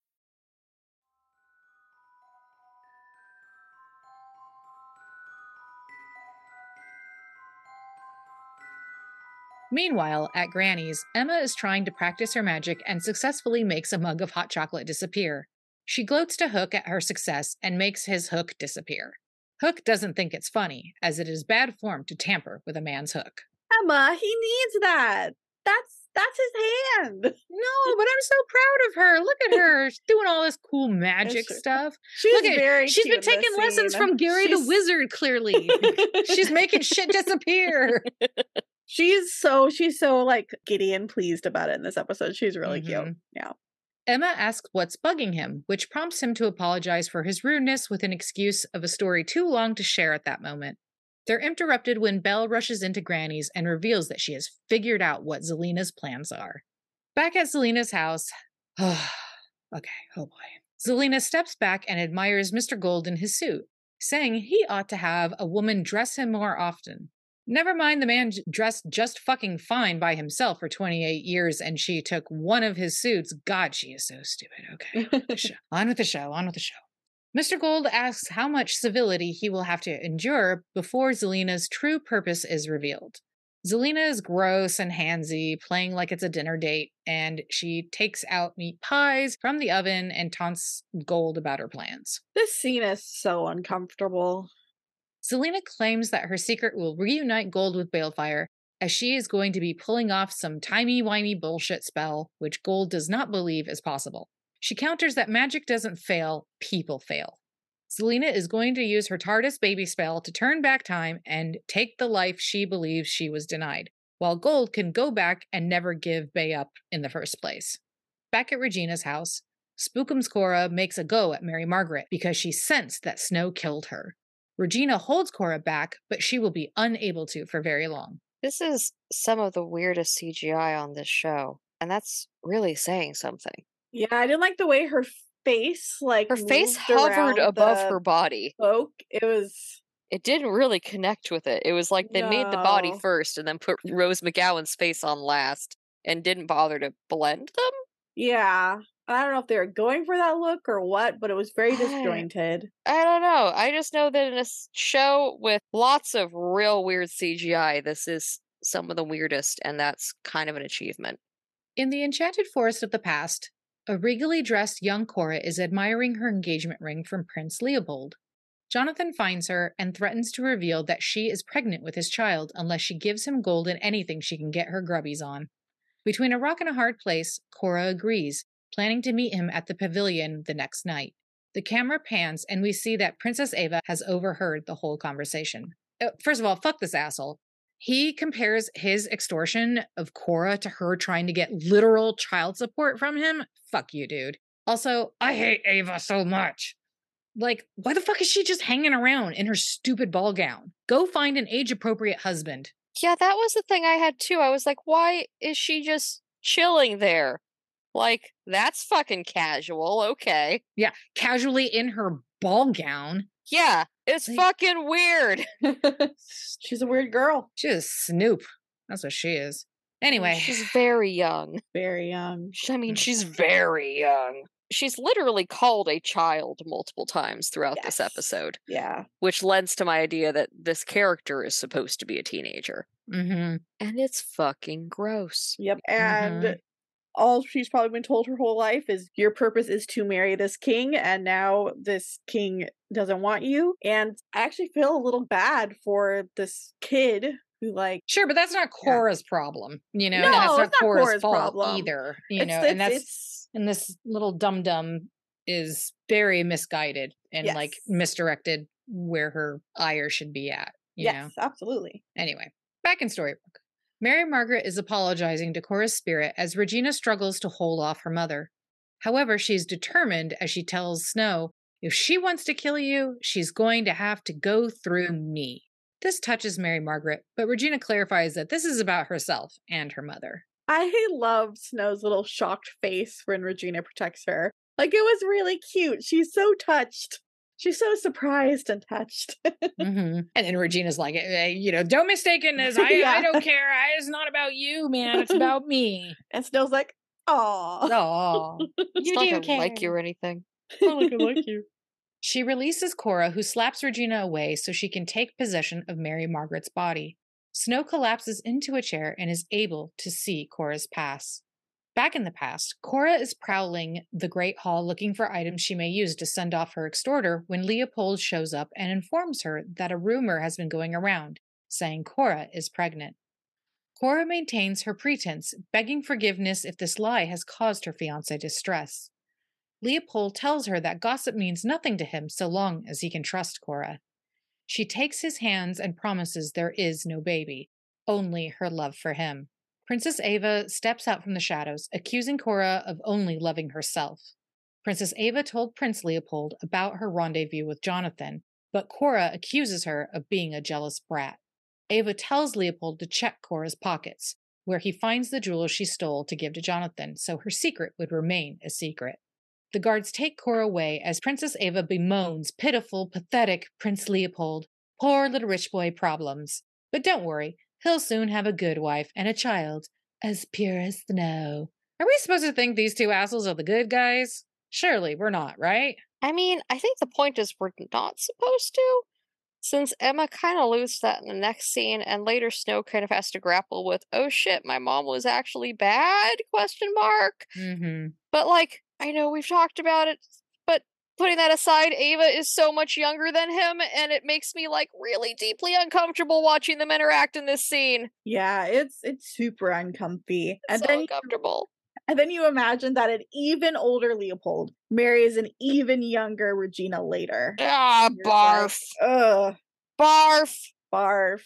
Meanwhile, at Granny's, Emma is trying to practice her magic and successfully makes a mug of hot chocolate disappear. She gloats to Hook at her success and makes his hook disappear. Hook doesn't think it's funny, as it is bad form to tamper with a man's hook. Emma, he needs that. That's that's his hand. No, but I'm so proud of her. Look at her [LAUGHS] She's doing all this cool magic stuff. She's Look at very she's been cute in this taking lessons from Gary the Wizard, clearly. [LAUGHS] she's making shit disappear. [LAUGHS] She's so she's so like giddy and pleased about it in this episode. She's really cute. Mhm. Yeah. Emma asks what's bugging him, which prompts him to apologize for his rudeness with an excuse of a story too long to share at that moment. They're interrupted when Belle rushes into Granny's and reveals that she has figured out what Zelena's plans are. Back at Zelena's house, [SIGHS] okay, oh boy. Zelena steps back and admires Mr. Gold in his suit, saying he ought to have a woman dress him more often. Never mind the man dressed just fucking fine by himself for 28 years and she took one of his suits. God, she is so stupid. Okay, on with the [LAUGHS] show. On with the show. On with the show. Mr. Gold asks how much civility he will have to endure before Zelena's true purpose is revealed. Zelena is gross and handsy, playing like it's a dinner date, and she takes out meat pies from the oven and taunts Gold about her plans. This scene is so uncomfortable. Zelena claims that her secret will reunite Gold with Baelfire, as she is going to be pulling off some timey-wimey bullshit spell, which Gold does not believe is possible. She counters that magic doesn't fail, people fail. Zelena is going to use her TARDIS baby spell to turn back time and take the life she believes she was denied, while Gold can go back and never give Bae up in the first place. Back at Regina's house, Spookums Cora makes a go at Mary Margaret because she sensed that Snow killed her. Regina holds Cora back, but she will be unable to for very long. This is some of the weirdest CGI on this show, and that's really saying something. Yeah, I didn't like the way her face like Her face hovered above her body. cloak. It was It didn't really connect with it. It was like they made the body first and then put Rose McGowan's face on last and didn't bother to blend them. yeah. I don't know if they were going for that look or what, but it was very disjointed. I don't know. I just know that in a show with lots of real weird CGI, this is some of the weirdest, and that's kind of an achievement. In the enchanted forest of the past, a regally dressed young Cora is admiring her engagement ring from Prince Leopold. Jonathan finds her and threatens to reveal that she is pregnant with his child unless she gives him gold and anything she can get her grubbies on. Between a rock and a hard place, Cora agrees, planning to meet him at the pavilion the next night. The camera pans and we see that Princess Ava has overheard the whole conversation. Uh, First of all, fuck this asshole. He compares his extortion of Cora to her trying to get literal child support from him. Fuck you, dude. Also, I hate Ava so much. Like, why the fuck is she just hanging around in her stupid ball gown? Go find an age appropriate husband. Yeah, that was the thing I had too. I was like, why is she just chilling there? Like, that's fucking casual. Okay. Yeah, casually in her ball gown. Yeah, it's Like- fucking weird. [LAUGHS] She's a weird girl. She's a snoop. That's what she is. Anyway, she's very young. Very young. I mean, Mm. she's very young. She's literally called a child multiple times throughout this episode, Yeah. which lends to my idea that this character is supposed to be a teenager. hmm And it's fucking gross. Yep. And Mhm. All she's probably been told her whole life is your purpose is to marry this king, and now this king doesn't want you. And I actually feel a little bad for this kid who, like, sure, but that's not Yeah. Cora's problem, you know, No, and that's it's not Cora's, Cora's fault problem. either, you it's, know, it's, and that's it's and this little dum dum is very misguided and like misdirected where her ire should be at, you know. yes, absolutely. Anyway, back in Storybrooke. Mary Margaret is apologizing to Cora's spirit as Regina struggles to hold off her mother. However, she's determined as she tells Snow, if she wants to kill you, she's going to have to go through me. This touches Mary Margaret, but Regina clarifies that this is about herself and her mother. I love Snow's little shocked face when Regina protects her. Like it was really cute. She's so touched. She's so surprised and touched. [LAUGHS] hmm And then Regina's like, eh, you know, don't mistaken as [LAUGHS] I, I don't care. I, it's not about you, man. It's [LAUGHS] about me. and Snow's like, "Aw, Oh, It's you not do gonna like you or anything. I like you." She releases Cora, who slaps Regina away so she can take possession of Mary Margaret's body. Snow collapses into a chair and is able to see Cora's pass. Back in the past, Cora is prowling the Great Hall looking for items she may use to send off her extorter when Leopold shows up and informs her that a rumor has been going around saying Cora is pregnant. Cora maintains her pretense, begging forgiveness if this lie has caused her fiance distress. Leopold tells her that gossip means nothing to him so long as he can trust Cora. She takes his hands and promises there is no baby, only her love for him. Princess Ava steps out from the shadows, accusing Cora of only loving herself. Princess Ava told Prince Leopold about her rendezvous with Jonathan, but Cora accuses her of being a jealous brat. Ava tells Leopold to check Cora's pockets, where he finds the jewels she stole to give to Jonathan, so her secret would remain a secret. The guards take Cora away as Princess Ava bemoans pitiful, pathetic Prince Leopold. Poor little rich boy problems. But don't worry, he'll soon have a good wife and a child, as pure as snow. Are we supposed to think these two assholes are the good guys? Surely we're not, right? I mean, I think the point is we're not supposed to. Since Emma kind of loses that in the next scene, and later Snow kind of has to grapple with, oh shit, my mom was actually bad? Question mark. Mm-hmm. But like, I know we've talked about it, putting that aside, Ava is so much younger than him, and it makes me like really deeply uncomfortable watching them interact in this scene. Yeah, it's it's super uncomfy. And so then uncomfortable. and then you imagine that an even older Leopold marries an even younger Regina later. Ah, You're like, barf, Ugh, barf. barf.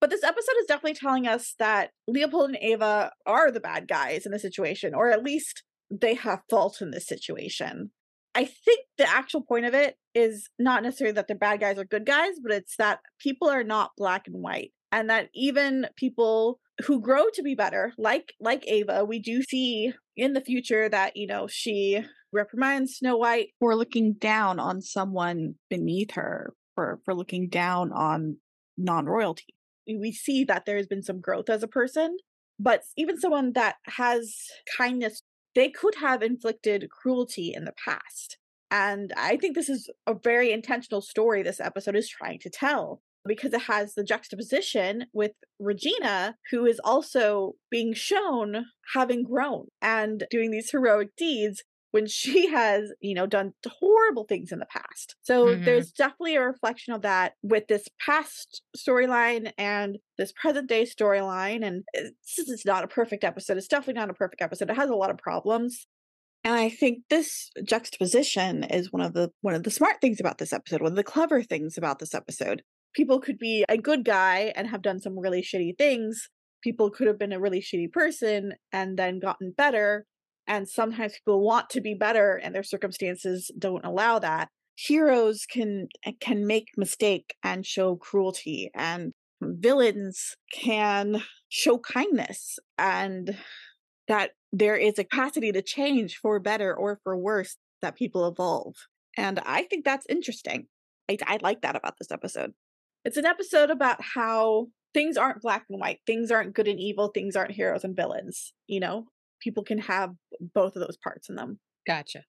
But this episode is definitely telling us that Leopold and Ava are the bad guys in the situation, or at least they have fault in this situation. I think the actual point of it is not necessarily that the bad guys are good guys, but it's that people are not black and white. And that even people who grow to be better, like like Ava, we do see in the future that, you know, she reprimands Snow White for looking down on someone beneath her, for for looking down on non-royalty. We see that there has been some growth as a person, but even someone that has kindness they could have inflicted cruelty in the past. And I think this is a very intentional story this episode is trying to tell because it has the juxtaposition with Regina, who is also being shown having grown and doing these heroic deeds when she has, you know, done horrible things in the past. So Mhm. there's definitely a reflection of that with this past storyline and this present day storyline. And it's, it's not a perfect episode. It's definitely not a perfect episode. It has a lot of problems. And I think this juxtaposition is one of the one of the smart things about this episode, one of the clever things about this episode. People could be a good guy and have done some really shitty things. People could have been a really shitty person and then gotten better. And sometimes people want to be better and their circumstances don't allow that. Heroes can eh, can make mistake and show cruelty and villains can show kindness and that there is a capacity to change for better or for worse that people evolve. And I think that's interesting. I, I like that about this episode. It's an episode about how things aren't black and white, things aren't good and evil, things aren't heroes and villains. You know, people can have both of those parts in them. Gotcha.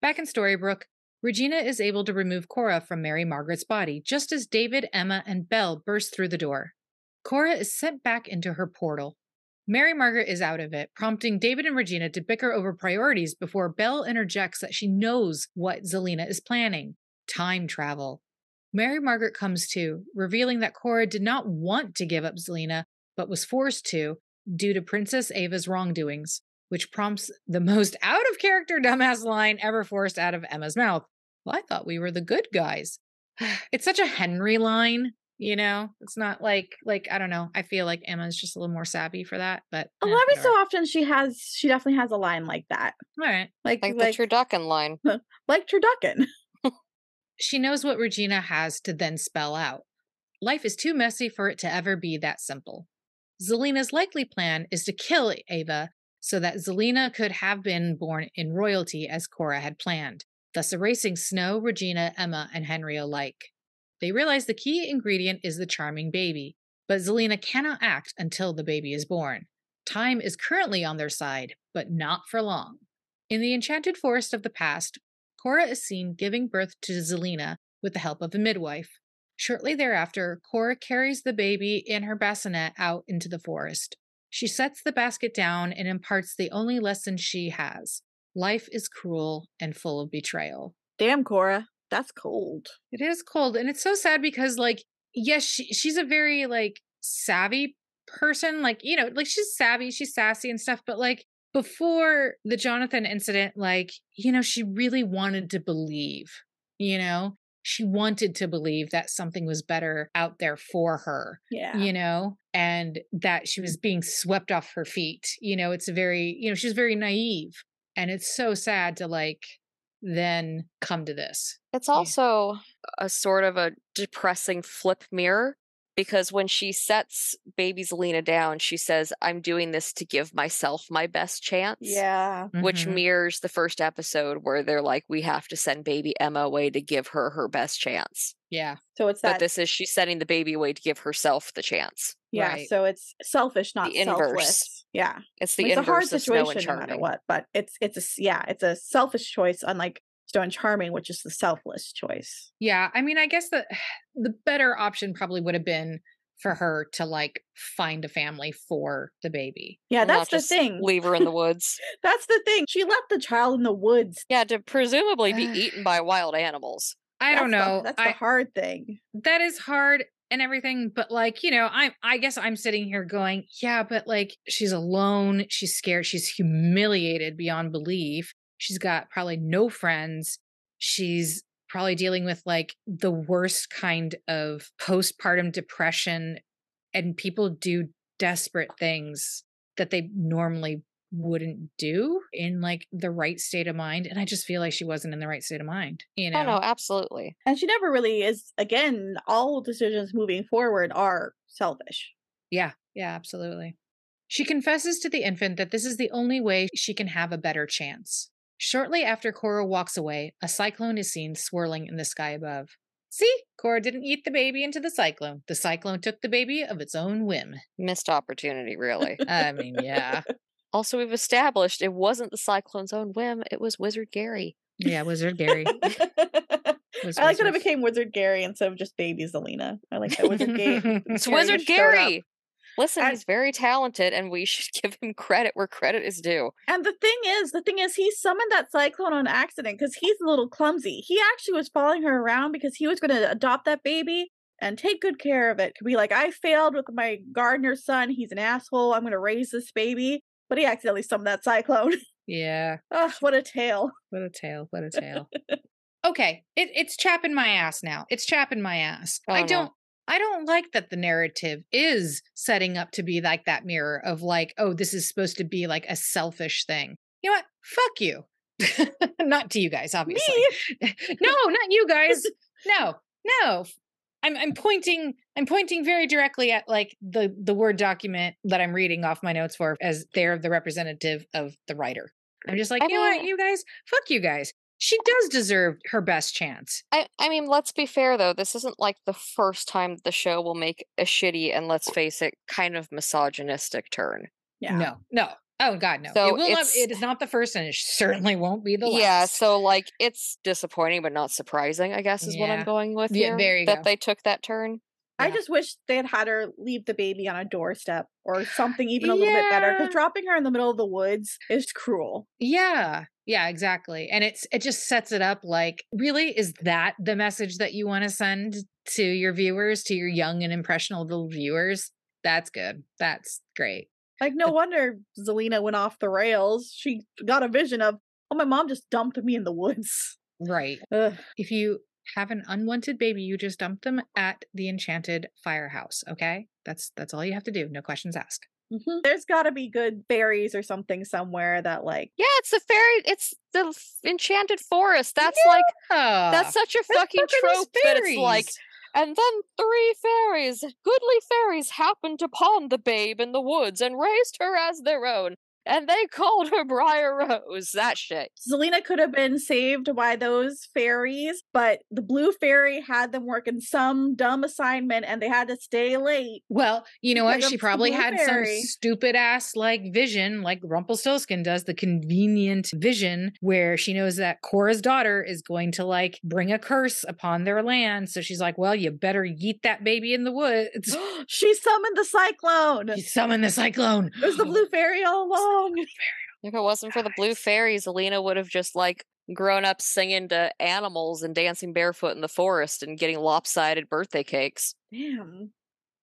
Back in Storybrooke, Regina is able to remove Cora from Mary Margaret's body just as David, Emma, and Belle burst through the door. Cora is sent back into her portal. Mary Margaret is out of it, prompting David and Regina to bicker over priorities before Belle interjects that she knows what Zelena is planning time travel. Mary Margaret comes to, revealing that Cora did not want to give up Zelena, but was forced to due to Princess Ava's wrongdoings, which prompts the most [LAUGHS] out of character dumbass line ever forced out of Emma's mouth. Well, I thought we were the good guys. [SIGHS] It's such a Henry line. You know, it's not like like I don't know. I feel like Emma's just a little more savvy for that, but Well, eh, every so often she has, she definitely has a line like that, all right. like Like, like the turducken line. [LAUGHS] like turducken. [LAUGHS] She knows what Regina has to then spell out. Life is too messy for it to ever be that simple. Zelena's likely plan is to kill Ava so that Zelena could have been born in royalty as Cora had planned, thus erasing Snow, Regina, Emma, and Henry alike. They realize the key ingredient is the charming baby, but Zelena cannot act until the baby is born. Time is currently on their side, but not for long. In the enchanted forest of the past, Cora is seen giving birth to Zelena with the help of a midwife. Shortly thereafter, Cora carries the baby in her bassinet out into the forest. She sets the basket down and imparts the only lesson she has life is cruel and full of betrayal. Damn, Cora, that's cold. It is cold, and it's so sad because, like, yes, she, she's a very like savvy person. Like, you know, like she's savvy, she's sassy and stuff. But like before the Jonathan incident, like, you know, she really wanted to believe. You know, she wanted to believe that something was better out there for her. Yeah. You know, and that she was being swept off her feet. You know, it's a very, you know, she's very naive, and it's so sad to like then come to this. It's Yeah. also a sort of a depressing flip mirror because when she sets baby Zelena down, she says, I'm doing this to give myself my best chance. Yeah. Which Mhm. mirrors the first episode where they're like, we have to send baby Emma away to give her her best chance. yeah. So it's that. But this is she's sending the baby away to give herself the chance. yeah. right. So it's selfish, not inverse. selfless. Yeah. It's the it's a hard inverse of situation no matter what, but it's it's a yeah, it's a selfish choice, unlike And Charming, which is the selfless choice. Yeah, I mean, I guess the [SIGHS] the better option probably would have been for her to like find a family for the baby. Yeah, and that's the thing. Leave her in the [LAUGHS] woods. That's the thing. She left the child in the woods. Yeah, to presumably be eaten [SIGHS] by wild animals. I don't That's the- know. that's I, the hard thing. that is hard and everything, but like, you know, I'm I guess I'm sitting here going, yeah, but like she's alone, she's scared, she's humiliated beyond belief. She's got probably no friends. She's probably dealing with like the worst kind of postpartum depression and people do desperate things that they normally wouldn't do in like the right state of mind and i just feel like she wasn't in the right state of mind you oh, know Oh no, absolutely. And she never really is again, all decisions moving forward are selfish. Yeah, yeah, absolutely. She confesses to the infant that this is the only way she can have a better chance. Shortly after Cora walks away, a cyclone is seen swirling in the sky above. See, Cora didn't eat the baby into the cyclone. The cyclone took the baby of its own whim. Missed opportunity, really. [LAUGHS] I mean, yeah. also, we've established it wasn't the Cyclone's own whim, it was Wizard Gary. Yeah, Wizard Gary. [LAUGHS] I like that it became Wizard Gary instead of just Baby Zelena. I like that Wizard [LAUGHS] Gary. It's Wizard just showed up. Gary. Listen, And- he's very talented, and we [LAUGHS] should give him credit where credit is due. And the thing is, the thing is, he summoned that cyclone on accident because he's a little clumsy. He actually was following her around because he was going to adopt that baby and take good care of it. Could be like, I failed with my gardener's son. He's an asshole. I'm going to raise this baby. But he accidentally summoned that cyclone. [LAUGHS] Yeah. Ugh, what a tale. What a tale. What a [LAUGHS] tale. okay. It, it's chapping my ass now. It's chapping my ass. Oh, I don't. no. I don't like that the narrative is setting up to be like that mirror of like, oh, this is supposed to be like a selfish thing. You know what? Fuck you. [LAUGHS] not to you guys, obviously. [LAUGHS] no, not you guys. [LAUGHS] No, no. I'm I'm pointing I'm pointing very directly at like the the word document that I'm reading off my notes for as they're the representative of the writer. I'm just like, I you know what, you guys, fuck you guys. She does deserve her best chance. I, I mean, let's be fair though. This isn't like the first time the show will make a shitty and let's face it, kind of misogynistic turn. Yeah. No, no. Oh God, no. So it will not. it's- It is not the first, and it certainly won't be the last. Yeah, so like it's disappointing but not surprising, I guess is what I'm going with Yeah, here. there you that go. they took that turn. I just wish they had had her leave the baby on a doorstep or something even a little bit better. Because dropping her in the middle of the woods is cruel. Yeah. Yeah, exactly. And it's it just sets it up like really is that the message that you want to send to your viewers, to your young and impressionable viewers? That's good. That's great. Like, no wonder Zelena went off the rails. She got a vision of, oh, my mom just dumped me in the woods. Right. [LAUGHS] Ugh. If you have an unwanted baby, you just dump them at the enchanted firehouse. Okay, that's that's all you have to do. No questions asked. Mhm. There's got to be good fairies or something somewhere that like Yeah, it's the fairy. It's the enchanted forest. That's like Ah, that's such a that's fucking fucking trope that it's like. And then three fairies, goodly fairies, happened upon the babe in the woods and raised her as their own. And they called her Briar Rose. That shit. Zelena could have been saved by those fairies, but the blue fairy had them working some dumb assignment and they had to stay late. Well, you know what? Because She probably had some stupid ass like vision, like Rumpelstiltskin does, the convenient vision where she knows that Cora's daughter is going to like bring a curse upon their land. So she's like, well, you better yeet that baby in the woods. [GASPS] she summoned the cyclone. You summon the cyclone. It was the blue fairy all [GASPS] along. [LAUGHS] [LAUGHS] If it wasn't for the blue fairies, Zelena would have just like grown up singing to animals and dancing barefoot in the forest and getting lopsided birthday cakes. Damn.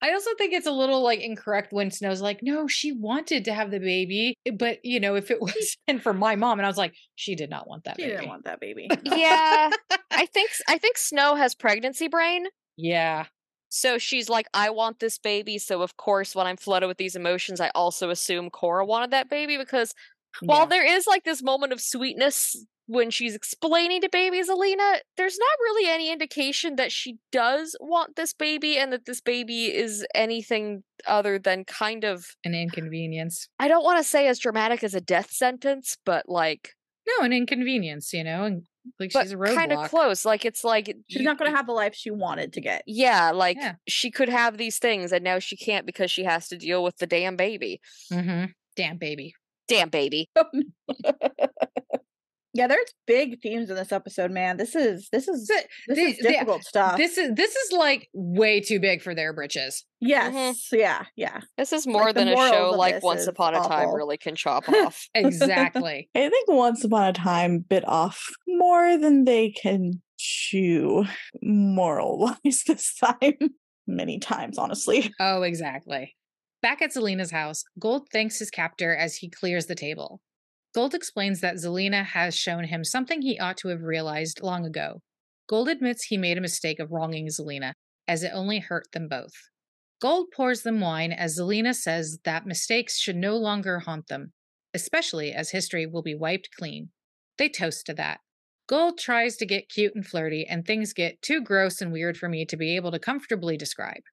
I also think it's a little like incorrect when Snow's like, no, she wanted to have the baby. Eh, but, you know, if it [LAUGHS] was and for my mom, and I was like, she did not want that She baby. didn't want that baby. Yeah, I think s- I think Snow has pregnancy brain. yeah. So she's like, I want this baby. So of course, when I'm flooded with these emotions, I also assume Cora wanted that baby because while yeah. there is like this moment of sweetness when she's explaining to baby Zelena, there's not really any indication that she does want this baby and that this baby is anything other than kind of an inconvenience. I don't want to say as dramatic as a death sentence, but like No, an inconvenience, you know, and like but she's a roadblock. kind of close. Like it's like She's you- not going to have the life she wanted to get. Yeah, like Yeah. she could have these things and now she can't because she has to deal with the damn baby. Mm-hmm. Damn baby. Damn baby. [LAUGHS] yeah, there's big themes in this episode, man. This is this is this they- is they- difficult stuff. this is this is like way too big for their britches. yes, mm-hmm. yeah, yeah. This is more the than a show like Once Upon a Time really can chop [LAUGHS] off. [LAUGHS] Exactly. I think Once Upon a Time bit off more than they can chew moral wise [LAUGHS] this time. Many times, honestly. oh, exactly. Back at Zelena's house, Gold thanks his captor as he clears the table. Gold explains that Zelena has shown him something he ought to have realized long ago. Gold admits he made a mistake of wronging Zelena, as it only hurt them both. Gold pours them wine as Zelena says that mistakes should no longer haunt them, especially as history will be wiped clean. They toast to that. Gold tries to get cute and flirty, and things get too gross and weird for me to be able to comfortably describe.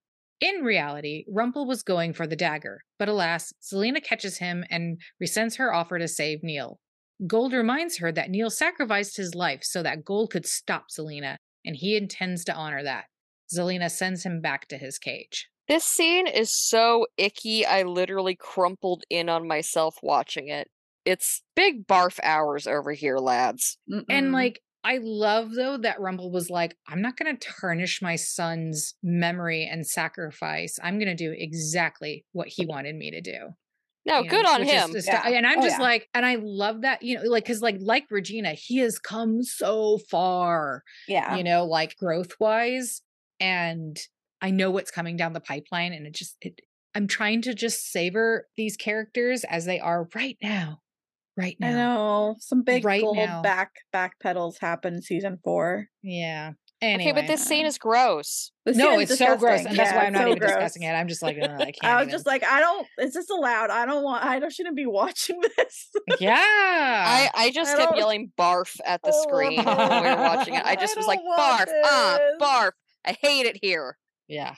In reality, Rumpel was going for the dagger, but alas, Zelena catches him and resents her offer to save Neal. Gold reminds her that Neal sacrificed his life so that Gold could stop Zelena, and he intends to honor that. Zelena sends him back to his cage. This scene is so icky, I literally crumpled in on myself watching it. It's big barf hours over here, lads. And Mm-mm. like, I love though that Rumple was like, I'm not going to tarnish my son's memory and sacrifice. I'm going to do exactly what he wanted me to do. No, you know, good on him. to sta- Yeah. And I'm Oh, just yeah. like, and I love that, you know, like, cause like, like Regina, he has come so far, yeah, you know, like growth wise. And I know what's coming down the pipeline. And it just, it, I'm trying to just savor these characters as they are right now. Right now. I know some big Right gold now. back back pedals happen in season four. Yeah. Okay, but this scene is gross. The no, it's is so gross, disgusting. and that's Yeah, why I'm not so even gross. discussing it. I'm just like, "Ugh, [LAUGHS] I can't. I was even." just like, I don't. Is this allowed? I don't want. I don't shouldn't be watching [LAUGHS] this. yeah. I, I just I kept don't- yelling barf at the I screen want when we were watching it. I [LAUGHS] I just was like, want barf, ah, this." barf. I hate it here. Yeah.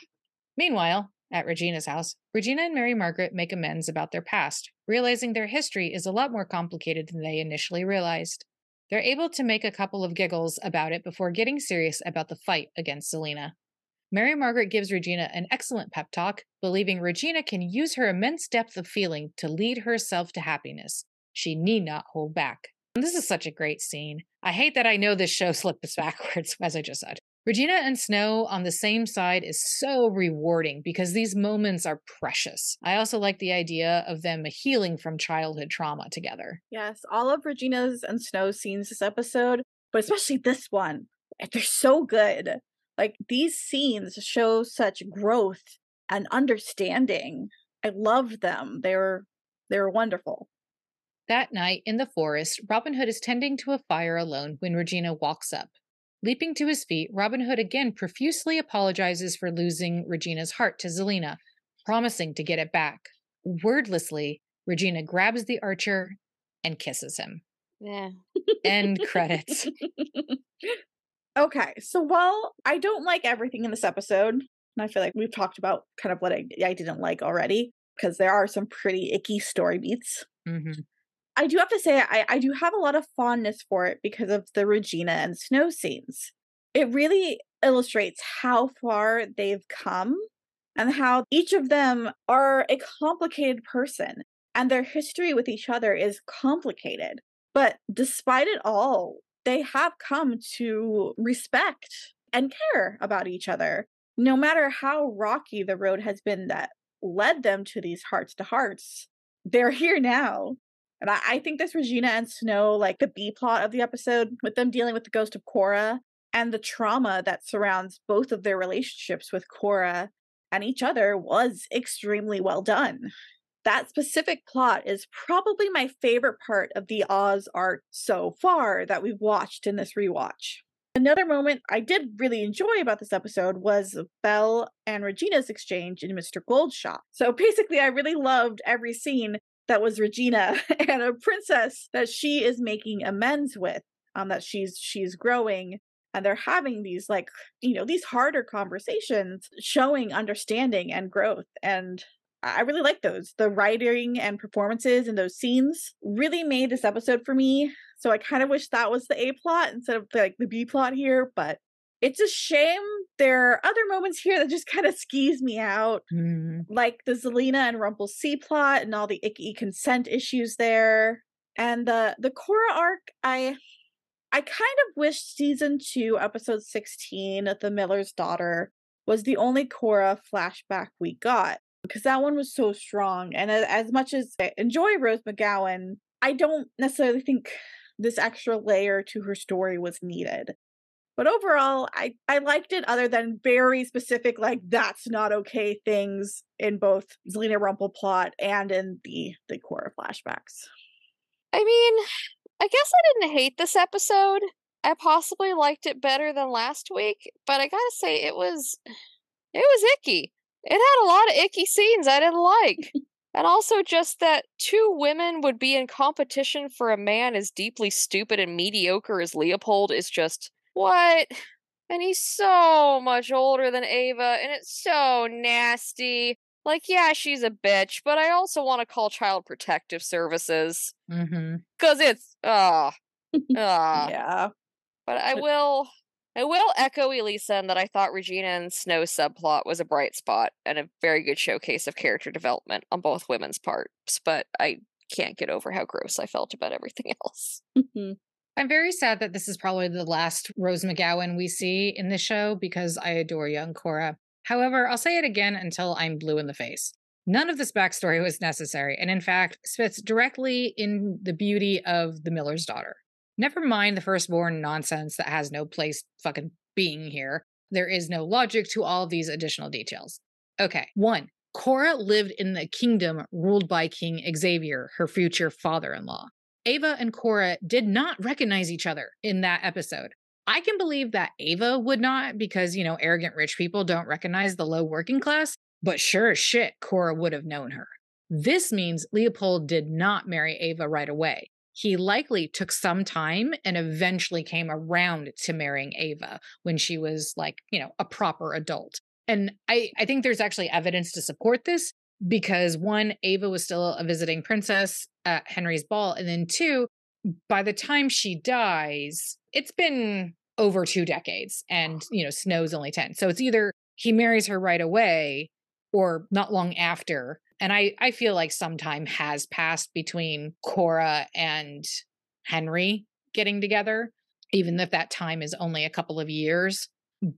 Meanwhile, at Regina's house, Regina and Mary Margaret make amends about their past, realizing their history is a lot more complicated than they initially realized. They're able to make a couple of giggles about it before getting serious about the fight against Zelena. Mary Margaret gives Regina an excellent pep talk, believing Regina can use her immense depth of feeling to lead herself to happiness. She need not hold back. This is such a great scene. I hate that I know this show [LAUGHS] slipped us backwards, as I just said. Regina and Snow on the same side is so rewarding because these moments are precious. I also like the idea of them healing from childhood trauma together. yes, all of Regina's and Snow's scenes this episode, but especially this one, eh, they're so good. Like these scenes show such growth and understanding. I love them. They're they're wonderful. That night in the forest, Robin Hood is tending to a fire alone when Regina walks up. Leaping to his feet, Robin Hood again profusely apologizes for losing Regina's heart to Zelena, promising to get it back. Wordlessly, Regina grabs the archer and kisses him. Yeah. End [LAUGHS] credits. okay, so while I don't like everything in this episode, and I feel like we've talked about kind of what I, I didn't like already, because there are some pretty icky story beats. hmm I do have to say I, I do have a lot of fondness for it because of the Regina and Snow scenes. It really illustrates how far they've come and how each of them are a complicated person and their history with each other is complicated. But despite it all, they have come to respect and care about each other, no matter how rocky the road has been that led them to these hearts to hearts. They're here now. And I, I think this Regina and Snow, like the B plot of the episode, with them dealing with the ghost of Cora and the trauma that surrounds both of their relationships with Cora and each other, was extremely well done. That specific plot is probably my favorite part of the Oz art so far that we've watched in this rewatch. Another moment I did really enjoy about this episode was Belle and Regina's exchange in Mr. Gold's shop. So basically, I really loved every scene that was Regina [LAUGHS] and a princess that she is making amends with, um, that she's she's growing and they're having these like you know these harder conversations showing understanding and growth and I really like those. The writing and performances in those scenes really made this episode for me. So I kind of wish that was the A plot instead of like the B plot here, but it's a shame there are other moments here that just kind of skis me out Mhm. like the Zelena and Rumple C plot and all the icky consent issues there. And the the Cora arc, I I kind of wish season two, episode 16 of The Miller's Daughter was the only Cora flashback we got. Because that one was so strong. And as much as I enjoy Rose McGowan, I don't necessarily think this extra layer to her story was needed. But overall, I, I liked it other than very specific, like that's not okay things in both Zelena Rumple plot and in the the Cora flashbacks. I mean, I guess I didn't hate this episode. I possibly liked it better than last week, but I gotta say it was it was icky. It had a lot of icky scenes I didn't like. [LAUGHS] and also just that two women would be in competition for a man as deeply stupid and mediocre as Leopold is just what? And he's so much older than Ava, and it's so nasty. Like, yeah, she's a bitch, but I also want to call Child Protective Services. Mhm. Cause it's ah ah. [LAUGHS] yeah. But I will I will echo Elisa in that I thought Regina and Snow subplot was a bright spot and a very good showcase of character development on both women's parts, but I can't get over how gross I felt about everything [LAUGHS] else. Mhm. I'm very sad that this is probably the last Rose McGowan we see in the show because I adore young Cora. However, I'll say it again until I'm blue in the face. None of this backstory was necessary, and in fact, spits directly in the beauty of the Miller's daughter. Never mind the firstborn nonsense that has no place fucking being here. There is no logic to all these additional details. Okay, one, Cora lived in the kingdom ruled by King Xavier, her future father in law. Ava and Cora did not recognize each other in that episode. I can believe that Ava would not because, you know, arrogant rich people don't recognize the low working class, but sure as shit, Cora would have known her. This means Leopold did not marry Ava right away. He likely took some time and eventually came around to marrying Ava when she was like, you know, a proper adult. And I, I think there's actually evidence to support this because one, Ava was still a visiting princess at Henry's ball. And then two, by the time she dies, it's been over two decades and, you know, Snow's only 10. So it's either he marries her right away or not long after. And I, I feel like some time has passed between Cora and Henry getting together, even if that time is only a couple of years.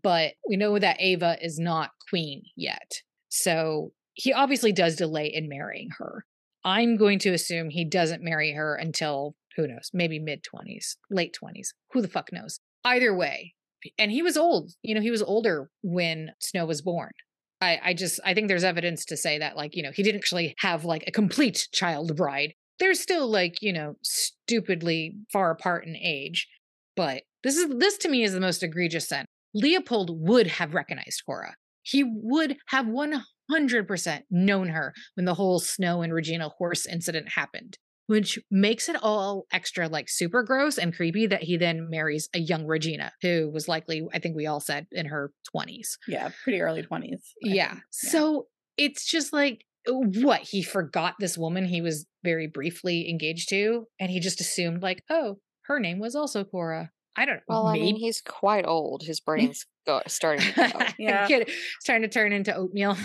But we know that Ava is not queen yet. So he obviously does delay in marrying her. I'm going to assume he doesn't marry her until who knows, maybe mid 20s, late 20s. Who the fuck knows? Either way. And he was old. You know, he was older when Snow was born. I, I just I think there's evidence to say that like, you know, he didn't actually have like a complete child bride. They're still like, you know, stupidly far apart in age, but This is this to me is the most egregious sin. Leopold would have recognized Cora. He would have 100% known her when the whole Snow and Regina horse incident happened, which makes it all extra like super gross and creepy that he then marries a young Regina who was likely, I think we all said, in her 20s. Yeah, pretty early 20s. Yeah. So it's just like, what? He forgot this woman he was very briefly engaged to, and he just assumed, like, oh, her name was also Cora. I don't know. Well, I mean, he's quite old. His [LAUGHS] brain's go- starting to go. [LAUGHS] Yeah. Kid starting to turn into oatmeal.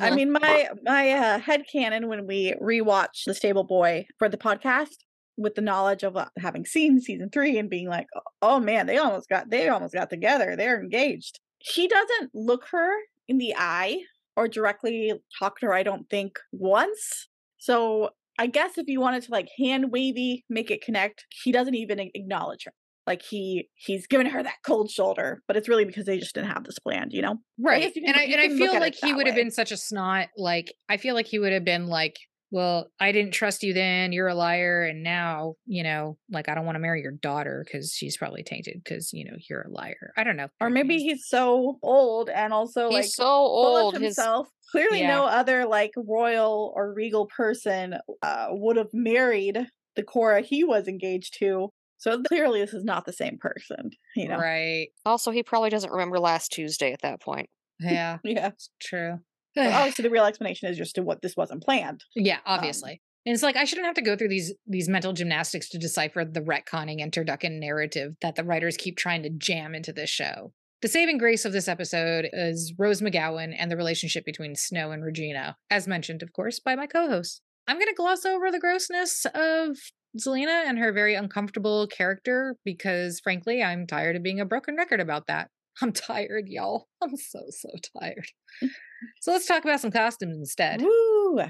I Mhm. mean, my my uh, head canon when we rewatched The Stable Boy for the podcast, with the knowledge of uh, having seen season three and being like, oh man, they almost got they almost got together. They're engaged. He doesn't look her in the eye or directly talk to her. I don't think once. So I guess if you wanted to like hand wavy make it connect, he doesn't even acknowledge her. Like he he's giving her that cold shoulder, but it's really because they just didn't have this planned, you know. Right. guess you and can- I and I feel like he would have been such a snot. Like I feel like he would have been like, Well, I didn't trust you then, you're a liar, and now, you know, like I don't want to marry your daughter because she's probably tainted because, you know, you're a liar. I don't know. Or maybe he's so old and also he's like so old. of His himself. Clearly, Yeah. no other like royal or regal person uh, would have married the Cora he was engaged to. So clearly, this is not the same person. You know. Right. also he probably doesn't remember last Tuesday at that point. Yeah, [LAUGHS] Yeah. it's true. [SIGHS] But obviously, the real explanation is just to what this wasn't planned. Yeah, Um, obviously. and it's like I shouldn't have to go through these these mental gymnastics to decipher the retconning and narrative that the writers keep trying to jam into this show. The saving grace of this episode is Rose McGowan and the relationship between Snow and Regina, as mentioned, of course, by my co-host. I'm going to gloss over the grossness of Zelena and her very uncomfortable character because, frankly, I'm tired of being a broken record about that. [LAUGHS] I'm tired, y'all. I'm so, so tired. so let's talk about some costumes instead. Woo!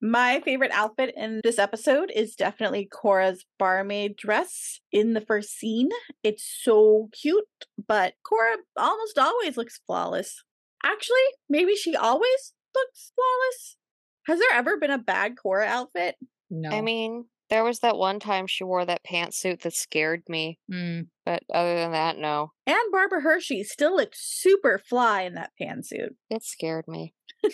My favorite outfit in this episode is definitely Cora's barmaid dress in the first scene. It's so cute, but Cora almost always looks flawless. Actually, maybe she always looks flawless. Has there ever been a bad Cora outfit? No. I mean, there was that one time she wore that pantsuit that scared me, Mm. but other than that, no. And Barbara Hershey still looked super fly in that pantsuit. It scared me. [LAUGHS]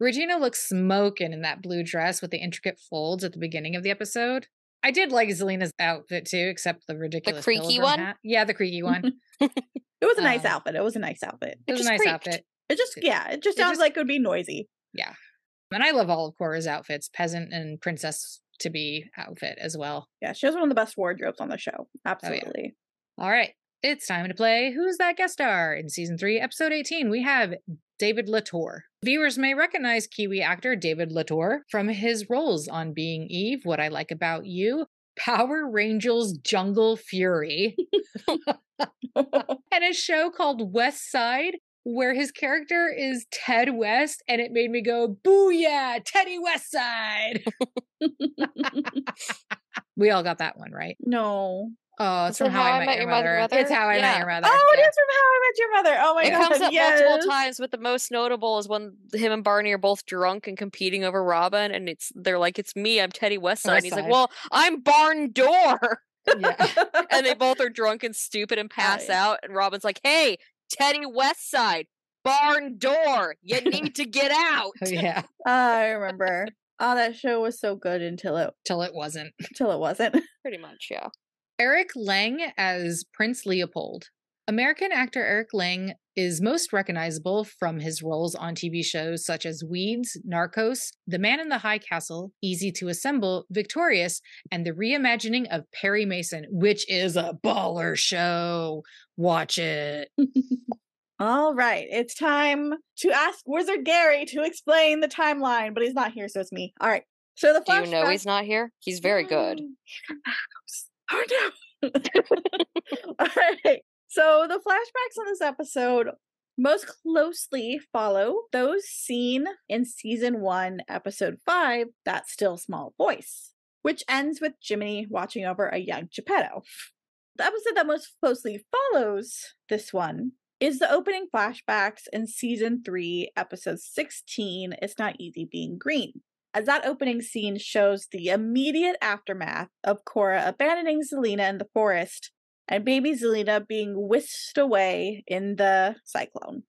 Regina looks smoking in that blue dress with the intricate folds at the beginning of the episode. I did like Zelena's outfit too, except the ridiculous creaky one? hat. Yeah, the creaky one. [LAUGHS] It was a nice Um, outfit. It was a nice outfit. It was a nice creaked. outfit. It just, yeah, it just it sounds just- like it would be noisy. And I love all of Cora's outfits, peasant and princess to be outfit as well. Yeah, she has one of the best wardrobes on the show. Oh, Absolutely. All right. It's time to play Who's That Guest Star? In season three, episode 18, we have David de Lautour. Viewers may recognize Kiwi actor David de Lautour from his roles on Being Eve, What I Like About You, Power Rangers Jungle Fury, [LAUGHS] [LAUGHS] and a show called West Side, where his character is Ted West, and it made me go, Booyah, Teddy West Side. [LAUGHS] we all got that one, right? no. Oh, it's Is from How, I Met, Your Mother. Mother? It's How I Met Your Mother. Oh, it yeah. is from How I Met Your Mother. Oh my it god. comes up yes. multiple times, but the most notable is when him and Barney are both drunk and competing over Robin, and it's they're like, "It's me, I'm Teddy Westside." And he's like, "Well, I'm Barn Door," Yeah. [LAUGHS] and they both are drunk and stupid and pass yeah. out. And Robin's like, "Hey, Teddy Westside, Barn Door, you [LAUGHS] need to get out." Oh, yeah. [LAUGHS] I remember. Oh, that show was so good until it Till it wasn't. until it wasn't. Pretty much, yeah. Eric Lange as Prince Leopold. American actor Eric Lange is most recognizable from his roles on TV shows such as Weeds, Narcos, The Man in the High Castle, Easy to Assemble, Victorious, and the reimagining of Perry Mason, which is a baller show. Watch it. [LAUGHS] All right, it's time to ask Wizard Gary to explain the timeline, but he's not here, so it's me. All right. So the Do you know he's not here? He's very good. Mm, oh [LAUGHS] no. [LAUGHS] All right. So the flashbacks on this episode most closely follow those seen in season one, episode five, That Still Small Voice, which ends with Jiminy watching over a young Geppetto. The episode that most closely follows this one is the opening flashbacks in season three, episode 16, It's Not Easy Being Green as that opening scene shows the immediate aftermath of Cora abandoning Zelena in the forest and baby Zelena being whisked away in the cyclone.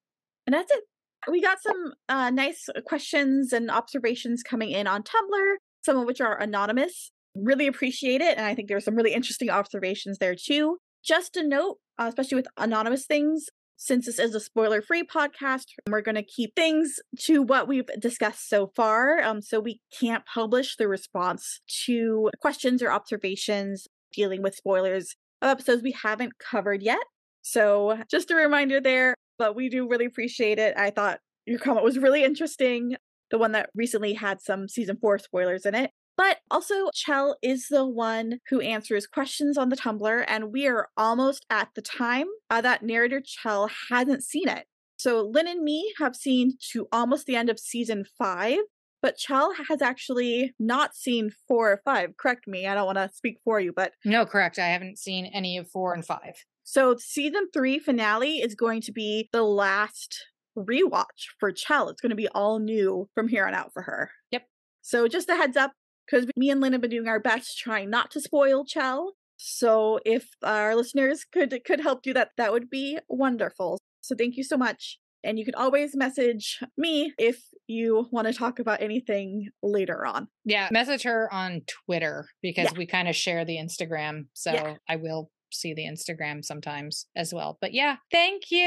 And that's it. We got some uh, nice questions and observations coming in on Tumblr, some of which are anonymous. Really appreciate it. And I think there there's some really interesting observations there too. Just a note, uh, especially with anonymous things, since this is a spoiler free podcast, we're going to keep things to what we've discussed so far. Um, so we can't publish the response to questions or observations dealing with spoilers of episodes we haven't covered yet. So just a reminder there, but we do really appreciate it. I thought your comment was really interesting. The one that recently had some season four spoilers in it. But also, Chell is the one who answers questions on the Tumblr, and we are almost at the time uh, that narrator Chell hasn't seen it. So, Lynn and me have seen to almost the end of season five, but Chell has actually not seen four or five. Correct me, I don't want to speak for you, but No, correct. I haven't seen any of four and five. so season three finale is going to be the last rewatch for Chell. It's going to be all new from here on out for her. Yep. So just a heads up, because me and Lynn have been doing our best trying not to spoil Chell. So if our listeners could could help do that, that would be wonderful. So thank you so much. And you can always message me if you want to talk about anything later on. Yeah, message her on Twitter because Yeah. we kind of share the Instagram. So Yeah. I will see the Instagram sometimes as well. But yeah, thank you.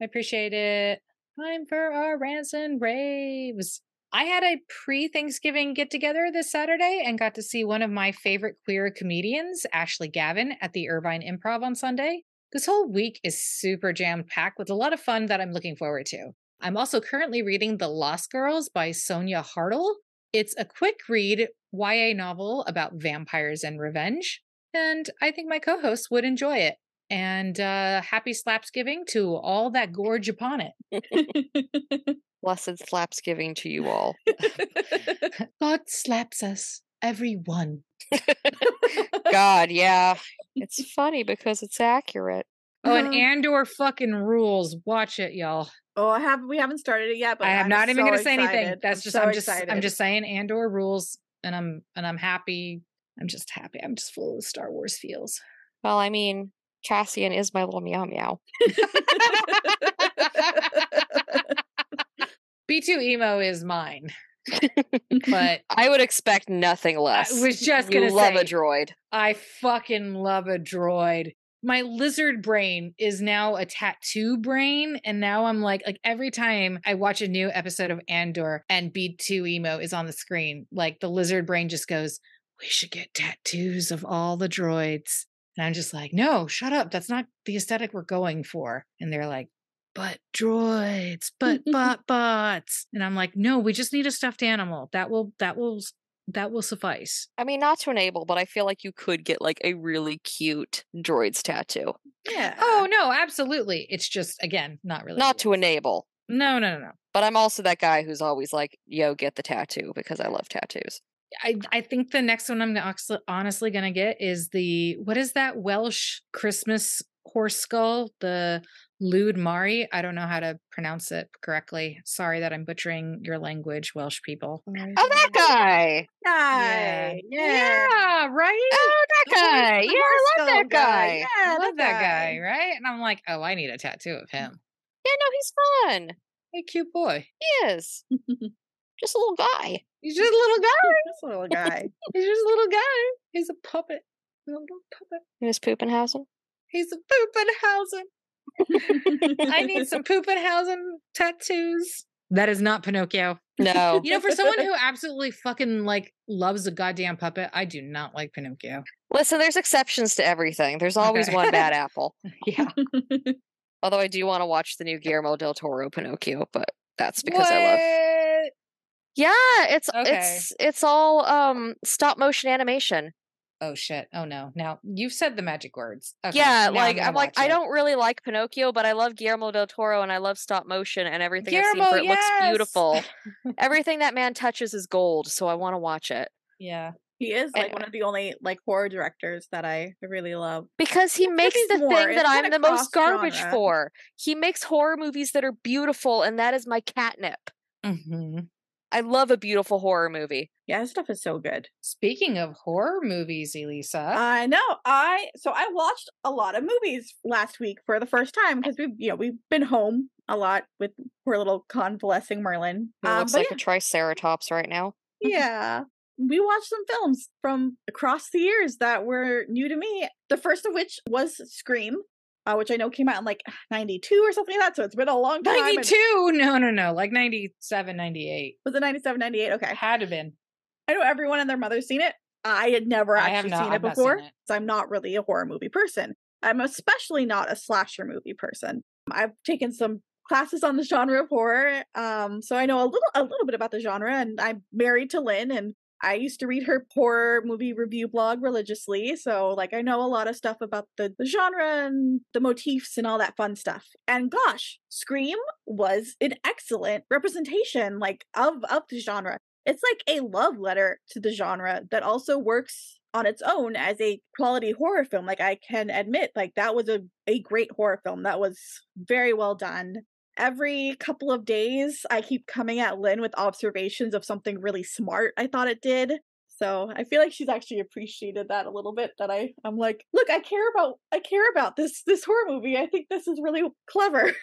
I appreciate it. Time for our rants and raves. I had a pre Thanksgiving get together this Saturday and got to see one of my favorite queer comedians, Ashley Gavin, at the Irvine Improv on Sunday. This whole week is super jam packed with a lot of fun that I'm looking forward to. I'm also currently reading The Lost Girls by Sonia Hartl. It's a quick read YA novel about vampires and revenge, and I think my co hosts would enjoy it. And uh, happy Slapsgiving to all that gorge upon it. [LAUGHS] Blessed slapsgiving to you all. [LAUGHS] God slaps us, every one. [LAUGHS] God, yeah. It's funny because it's accurate. Oh, and [LAUGHS] Andor fucking rules. Watch it, y'all. Oh, I have we haven't started it yet, but I am I'm not even so going to say anything. That's I'm just so I'm just I'm just saying Andor rules, and I'm and I'm happy. I'm just happy. I'm just full of Star Wars feels. Well, I mean, Cassian is my little meow meow. [LAUGHS] B2EMO is mine. But [LAUGHS] I would expect nothing less. was just gonna love a droid. I fucking love a droid. My lizard brain is now a tattoo brain. And now I'm like, like every time I watch a new episode of Andor and B2EMO is on the screen, like the lizard brain just goes, We should get tattoos of all the droids. And I'm just like, no, shut up. That's not the aesthetic we're going for. And they're like, but droids, but [LAUGHS] bot bots. And I'm like, no, we just need a stuffed animal. That will that will that will suffice. I mean, not to enable, but I feel like you could get like a really cute droids tattoo. yeah. Oh no, absolutely. It's just again, not really. Not to enable, No, no, no, no. but I'm also that guy who's always like, yo, get the tattoo because I love tattoos. I I think the next one I'm honestly gonna get is the what is that Welsh Christmas horse skull? The Lud Mari. I don't know how to pronounce it correctly. Sorry that I'm butchering your language, Welsh people. Oh, that guy. Guy. Yeah, right. Oh, that guy. Yeah, I love that guy. Yeah, I love that guy, right? And I'm like, oh, I need a tattoo of him. Yeah, no, he's fun. Hey, cute boy. He is. [LAUGHS] Just a little guy. He's just a little guy. [LAUGHS] this little guy. [LAUGHS] He's just a little guy. He's a puppet. A little puppet. In his Poopenhausen. He's a Poopenhausen. I need some [LAUGHS] Poopenhausen tattoos. That is not Pinocchio. No. You know, for someone who [LAUGHS] absolutely fucking like loves a goddamn puppet, I do not like Pinocchio. Listen, there's exceptions to everything. There's always Okay. one bad apple. [LAUGHS] Yeah. Although I do want to watch the new Guillermo del Toro Pinocchio, but that's because I love. What? Yeah, it's Okay. it's it's all um stop motion animation. Oh shit. Oh no. Now you've said the magic words. Okay, yeah, like gonna I'm like watch I don't really like Pinocchio, but I love Guillermo del Toro and I love stop motion and everything I've seen Guillermo, for it looks beautiful. [LAUGHS] everything that man touches is gold, so I want to watch it. Yeah. he is like one of the only like horror directors that I really love. Because he Well, makes the more- thing it's that I'm the most garbage cross-genre. for. He makes horror movies that are beautiful, and that is my catnip. hmm I love a beautiful horror movie. Yeah, this stuff is so good. Speaking of horror movies, Elisa, I know. I so I watched a lot of movies last week for the first time because we've you know we've been home a lot with poor little convalescing Merlin. It Um, looks but like a triceratops right now. yeah, [LAUGHS] yeah, we watched some films from across the years that were new to me. The first of which was Scream, uh, which I know came out in like '92 or something like that. So it's been a long time. and- 92? No, no, no. Like 97, 98. Was it 97, 98? Okay. Had to been. I know everyone and their mother's seen it. I had never actually not- seen it I've not seen before, it. so I'm not really a horror movie person. I'm especially not a slasher movie person. I've taken some classes on the genre of horror, um, so I know a little a little bit about the genre. And I'm married to Lynn, and I used to read her horror movie review blog religiously, so like I know a lot of stuff about the, the genre and the motifs and all that fun stuff. And gosh, Scream was an excellent representation like of of the genre. It's like a love letter to the genre that also works on its own as a quality horror film. Like I can admit, like that was a, a great horror film. That was very well done. Every couple of days, I keep coming at Lynn with observations of something really smart I thought it did. So I feel like she's actually appreciated that a little bit. That I I'm like, look, I care about I care about this this horror movie. I think this is really clever. [LAUGHS]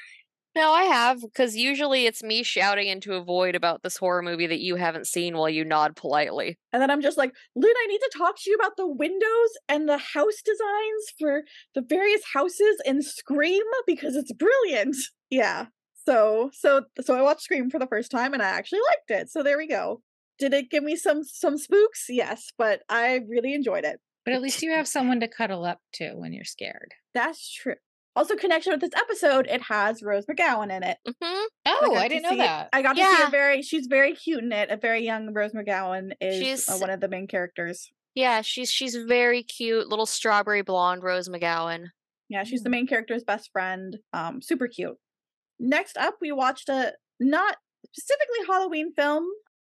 No, I have, because usually it's me shouting into a void about this horror movie that you haven't seen while you nod politely. And then I'm just like, Lynn, I need to talk to you about the windows and the house designs for the various houses in Scream because it's brilliant. [LAUGHS] Yeah. So so so I watched Scream for the first time and I actually liked it. So there we go. Did it give me some some spooks? Yes, but I really enjoyed it. But at least you have someone to cuddle up to when you're scared. That's true. Also, connection with this episode, it has Rose McGowan in it. hmm Oh, got I didn't know that. I got to see Yeah. her very. She's very cute in it. A very young Rose McGowan is uh, She's- one of the main characters. Yeah, she's she's very cute, little strawberry blonde Rose McGowan. Yeah, she's the main character's best friend. Um, super cute. Next up, we watched a not specifically Halloween film,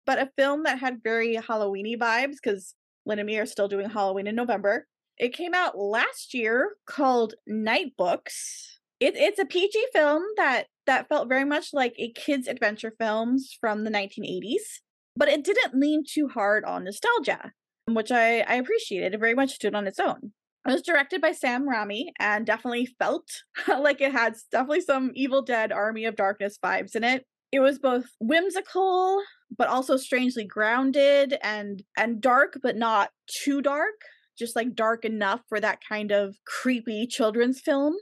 but a film that had very Halloweeny vibes because Lynn and me are still doing Halloween in November. It came out last year called Nightbooks. It, it's a PG film that that felt very much like a kids' adventure films from the 1980s, but it didn't lean too hard on nostalgia, which I, I appreciated. It very much stood on its own. It was directed by Sam Raimi and definitely felt [LAUGHS] like it had definitely some Evil Dead Army of Darkness vibes in it. It was both whimsical but also strangely grounded and and dark but not too dark, just like dark enough for that kind of creepy children's film.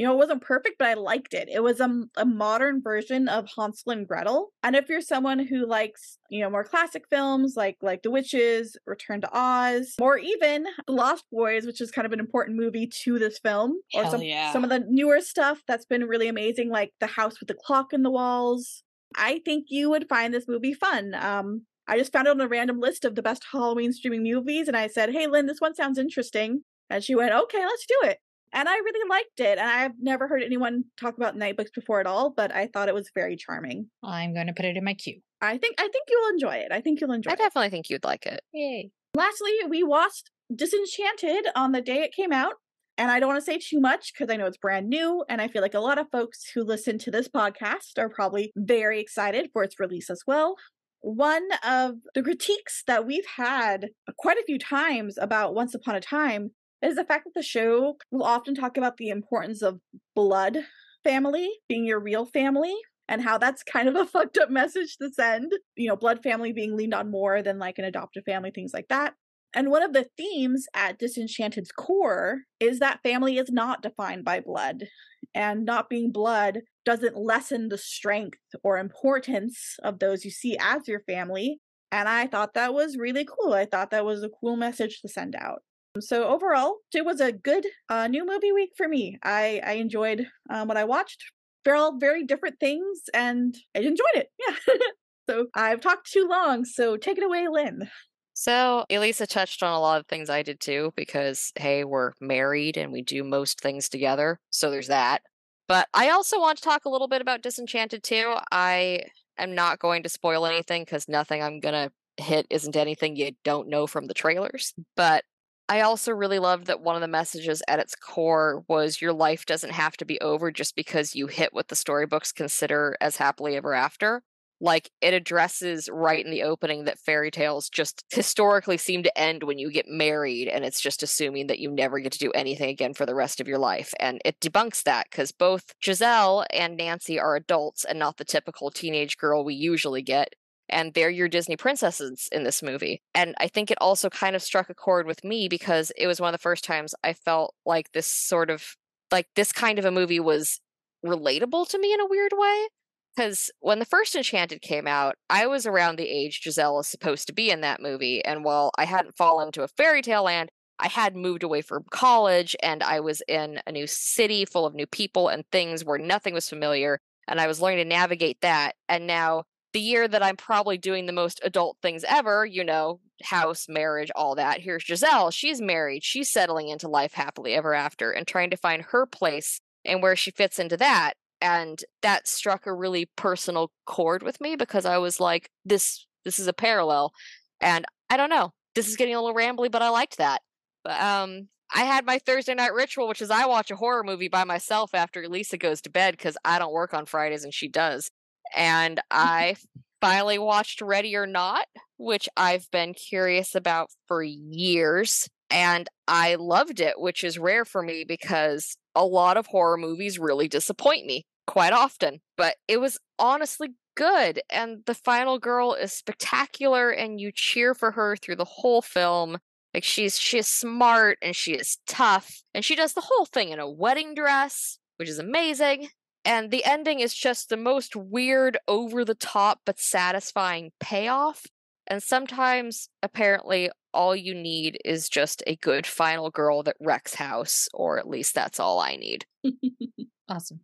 You know, it wasn't perfect, but I liked it. It was a, a modern version of Hansel and Gretel. And if you're someone who likes, you know, more classic films like like The Witches, Return to Oz, or even The Lost Boys, which is kind of an important movie to this film, or some yeah. some of the newer stuff that's been really amazing, like The House with the Clock in the Walls. I think you would find this movie fun. Um, I just found it on a random list of the best Halloween streaming movies, and I said, "Hey, Lynn, this one sounds interesting," and she went, "Okay, let's do it." And I really liked it, and I've never heard anyone talk about Nightbooks before at all, but I thought it was very charming. I'm going to put it in my queue. I think I think you'll enjoy it. I think you'll enjoy it. I it. definitely think you'd like it. Yay. Lastly, we watched Disenchanted on the day it came out. And I don't want to say too much because I know it's brand new. And I feel like a lot of folks who listen to this podcast are probably very excited for its release as well. One of the critiques that we've had quite a few times about Once Upon a Time is the fact that the show will often talk about the importance of blood family being your real family and how that's kind of a [LAUGHS] fucked up message to send. You know, blood family being leaned on more than like an adoptive family, things like that. And one of the themes at Disenchanted's core is that family is not defined by blood, and not being blood doesn't lessen the strength or importance of those you see as your family. And I thought that was really cool. I thought that was a cool message to send out. So overall, it was a good uh, new movie week for me. I I enjoyed um, what I watched. They're all very different things, and I enjoyed it. Yeah. [LAUGHS] so I've talked too long. So take it away, Lynn. So Elisa touched on a lot of things I did too, because hey, we're married and we do most things together. So there's that. But I also want to talk a little bit about Disenchanted too. I am not going to spoil anything because nothing I'm gonna hit isn't anything you don't know from the trailers. But I also really loved that one of the messages at its core was your life doesn't have to be over just because you hit what the storybooks consider as happily ever after. Like it addresses right in the opening that fairy tales just historically seem to end when you get married, and it's just assuming that you never get to do anything again for the rest of your life. And it debunks that because both Giselle and Nancy are adults and not the typical teenage girl we usually get and they're your Disney princesses in this movie. And I think it also kind of struck a chord with me because it was one of the first times I felt like this sort of like this kind of a movie was relatable to me in a weird way. Because when the first Enchanted came out, I was around the age Giselle is supposed to be in that movie. And while I hadn't fallen into a fairy tale land, I had moved away from college and I was in a new city full of new people and things where nothing was familiar. And I was learning to navigate that. And now the year that I'm probably doing the most adult things ever, you know, house, marriage, all that. Here's Giselle. She's married. She's settling into life happily ever after and trying to find her place and where she fits into that. And that struck a really personal chord with me because I was like, this this is a parallel. And I don't know. This is getting a little rambly, but I liked that. But um I had my Thursday night ritual, which is I watch a horror movie by myself after Lisa goes to bed because I don't work on Fridays and she does and I finally watched Ready or Not, which I've been curious about for years. And I loved it, which is rare for me because a lot of horror movies really disappoint me quite often. But it was honestly good. And the final girl is spectacular, and you cheer for her through the whole film. Like she's she's smart and she is tough, and she does the whole thing in a wedding dress, which is amazing. And the ending is just the most weird, over the top, but satisfying payoff. And sometimes, apparently, all you need is just a good final girl that wrecks house, or at least that's all I need. [LAUGHS] awesome.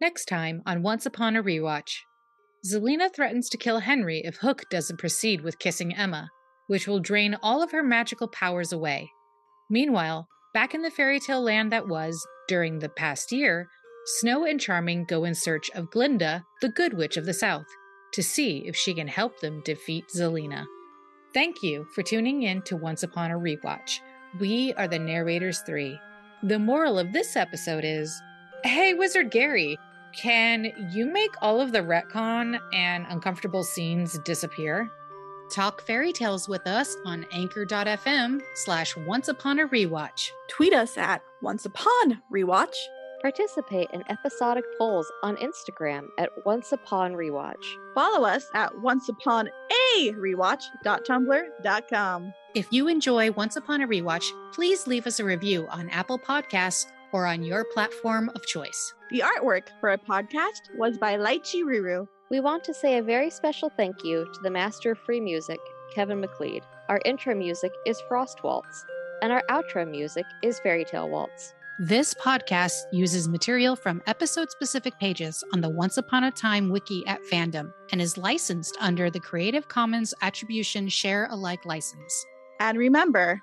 Next time on Once Upon a Rewatch, Zelena threatens to kill Henry if Hook doesn't proceed with kissing Emma, which will drain all of her magical powers away. Meanwhile, back in the fairy tale land that was, during the past year, Snow and Charming go in search of Glinda, the Good Witch of the South, to see if she can help them defeat Zelena. Thank you for tuning in to Once Upon a Rewatch. We are the Narrators 3. The moral of this episode is Hey, Wizard Gary, can you make all of the retcon and uncomfortable scenes disappear? Talk fairy tales with us on anchor.fm slash once upon a rewatch. Tweet us at once upon rewatch Participate in episodic polls on Instagram at Once Upon Rewatch. Follow us at onceupon a rewatch.tumblr.com. If you enjoy Once Upon a Rewatch, please leave us a review on Apple Podcasts or on your platform of choice. The artwork for our podcast was by Lychee Ruru. We want to say a very special thank you to the master of free music, Kevin MacLeod. Our intro music is Frost Waltz, and our outro music is Fairy Tale Waltz. This podcast uses material from episode specific pages on the Once Upon a Time wiki at Fandom and is licensed under the Creative Commons Attribution Share Alike license. And remember,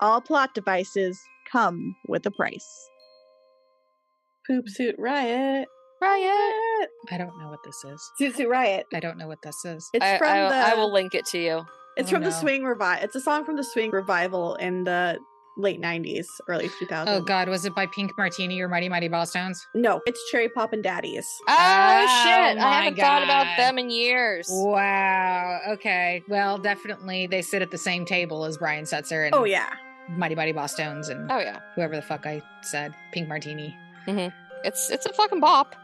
all plot devices come with a price. Poop Suit Riot. Riot! I don't know what this is. Zoot Suit Riot. I don't know what this is. It's I, from I, the. I will link it to you. It's Oh, from the. Swing Revival. It's a song from the Swing Revival in the late 90s, early 2000s. Oh God, was it by Pink Martini or Mighty Mighty Bosstones? No, it's Cherry Poppin' Daddies. Oh, Oh shit! I haven't thought about them in years. Wow. Okay. Well, definitely they sit at the same table as Brian Setzer and Oh, yeah. Mighty Mighty Bosstones and Oh yeah, whoever the fuck I said, Pink Martini. Mm-hmm. it's it's a fucking bop.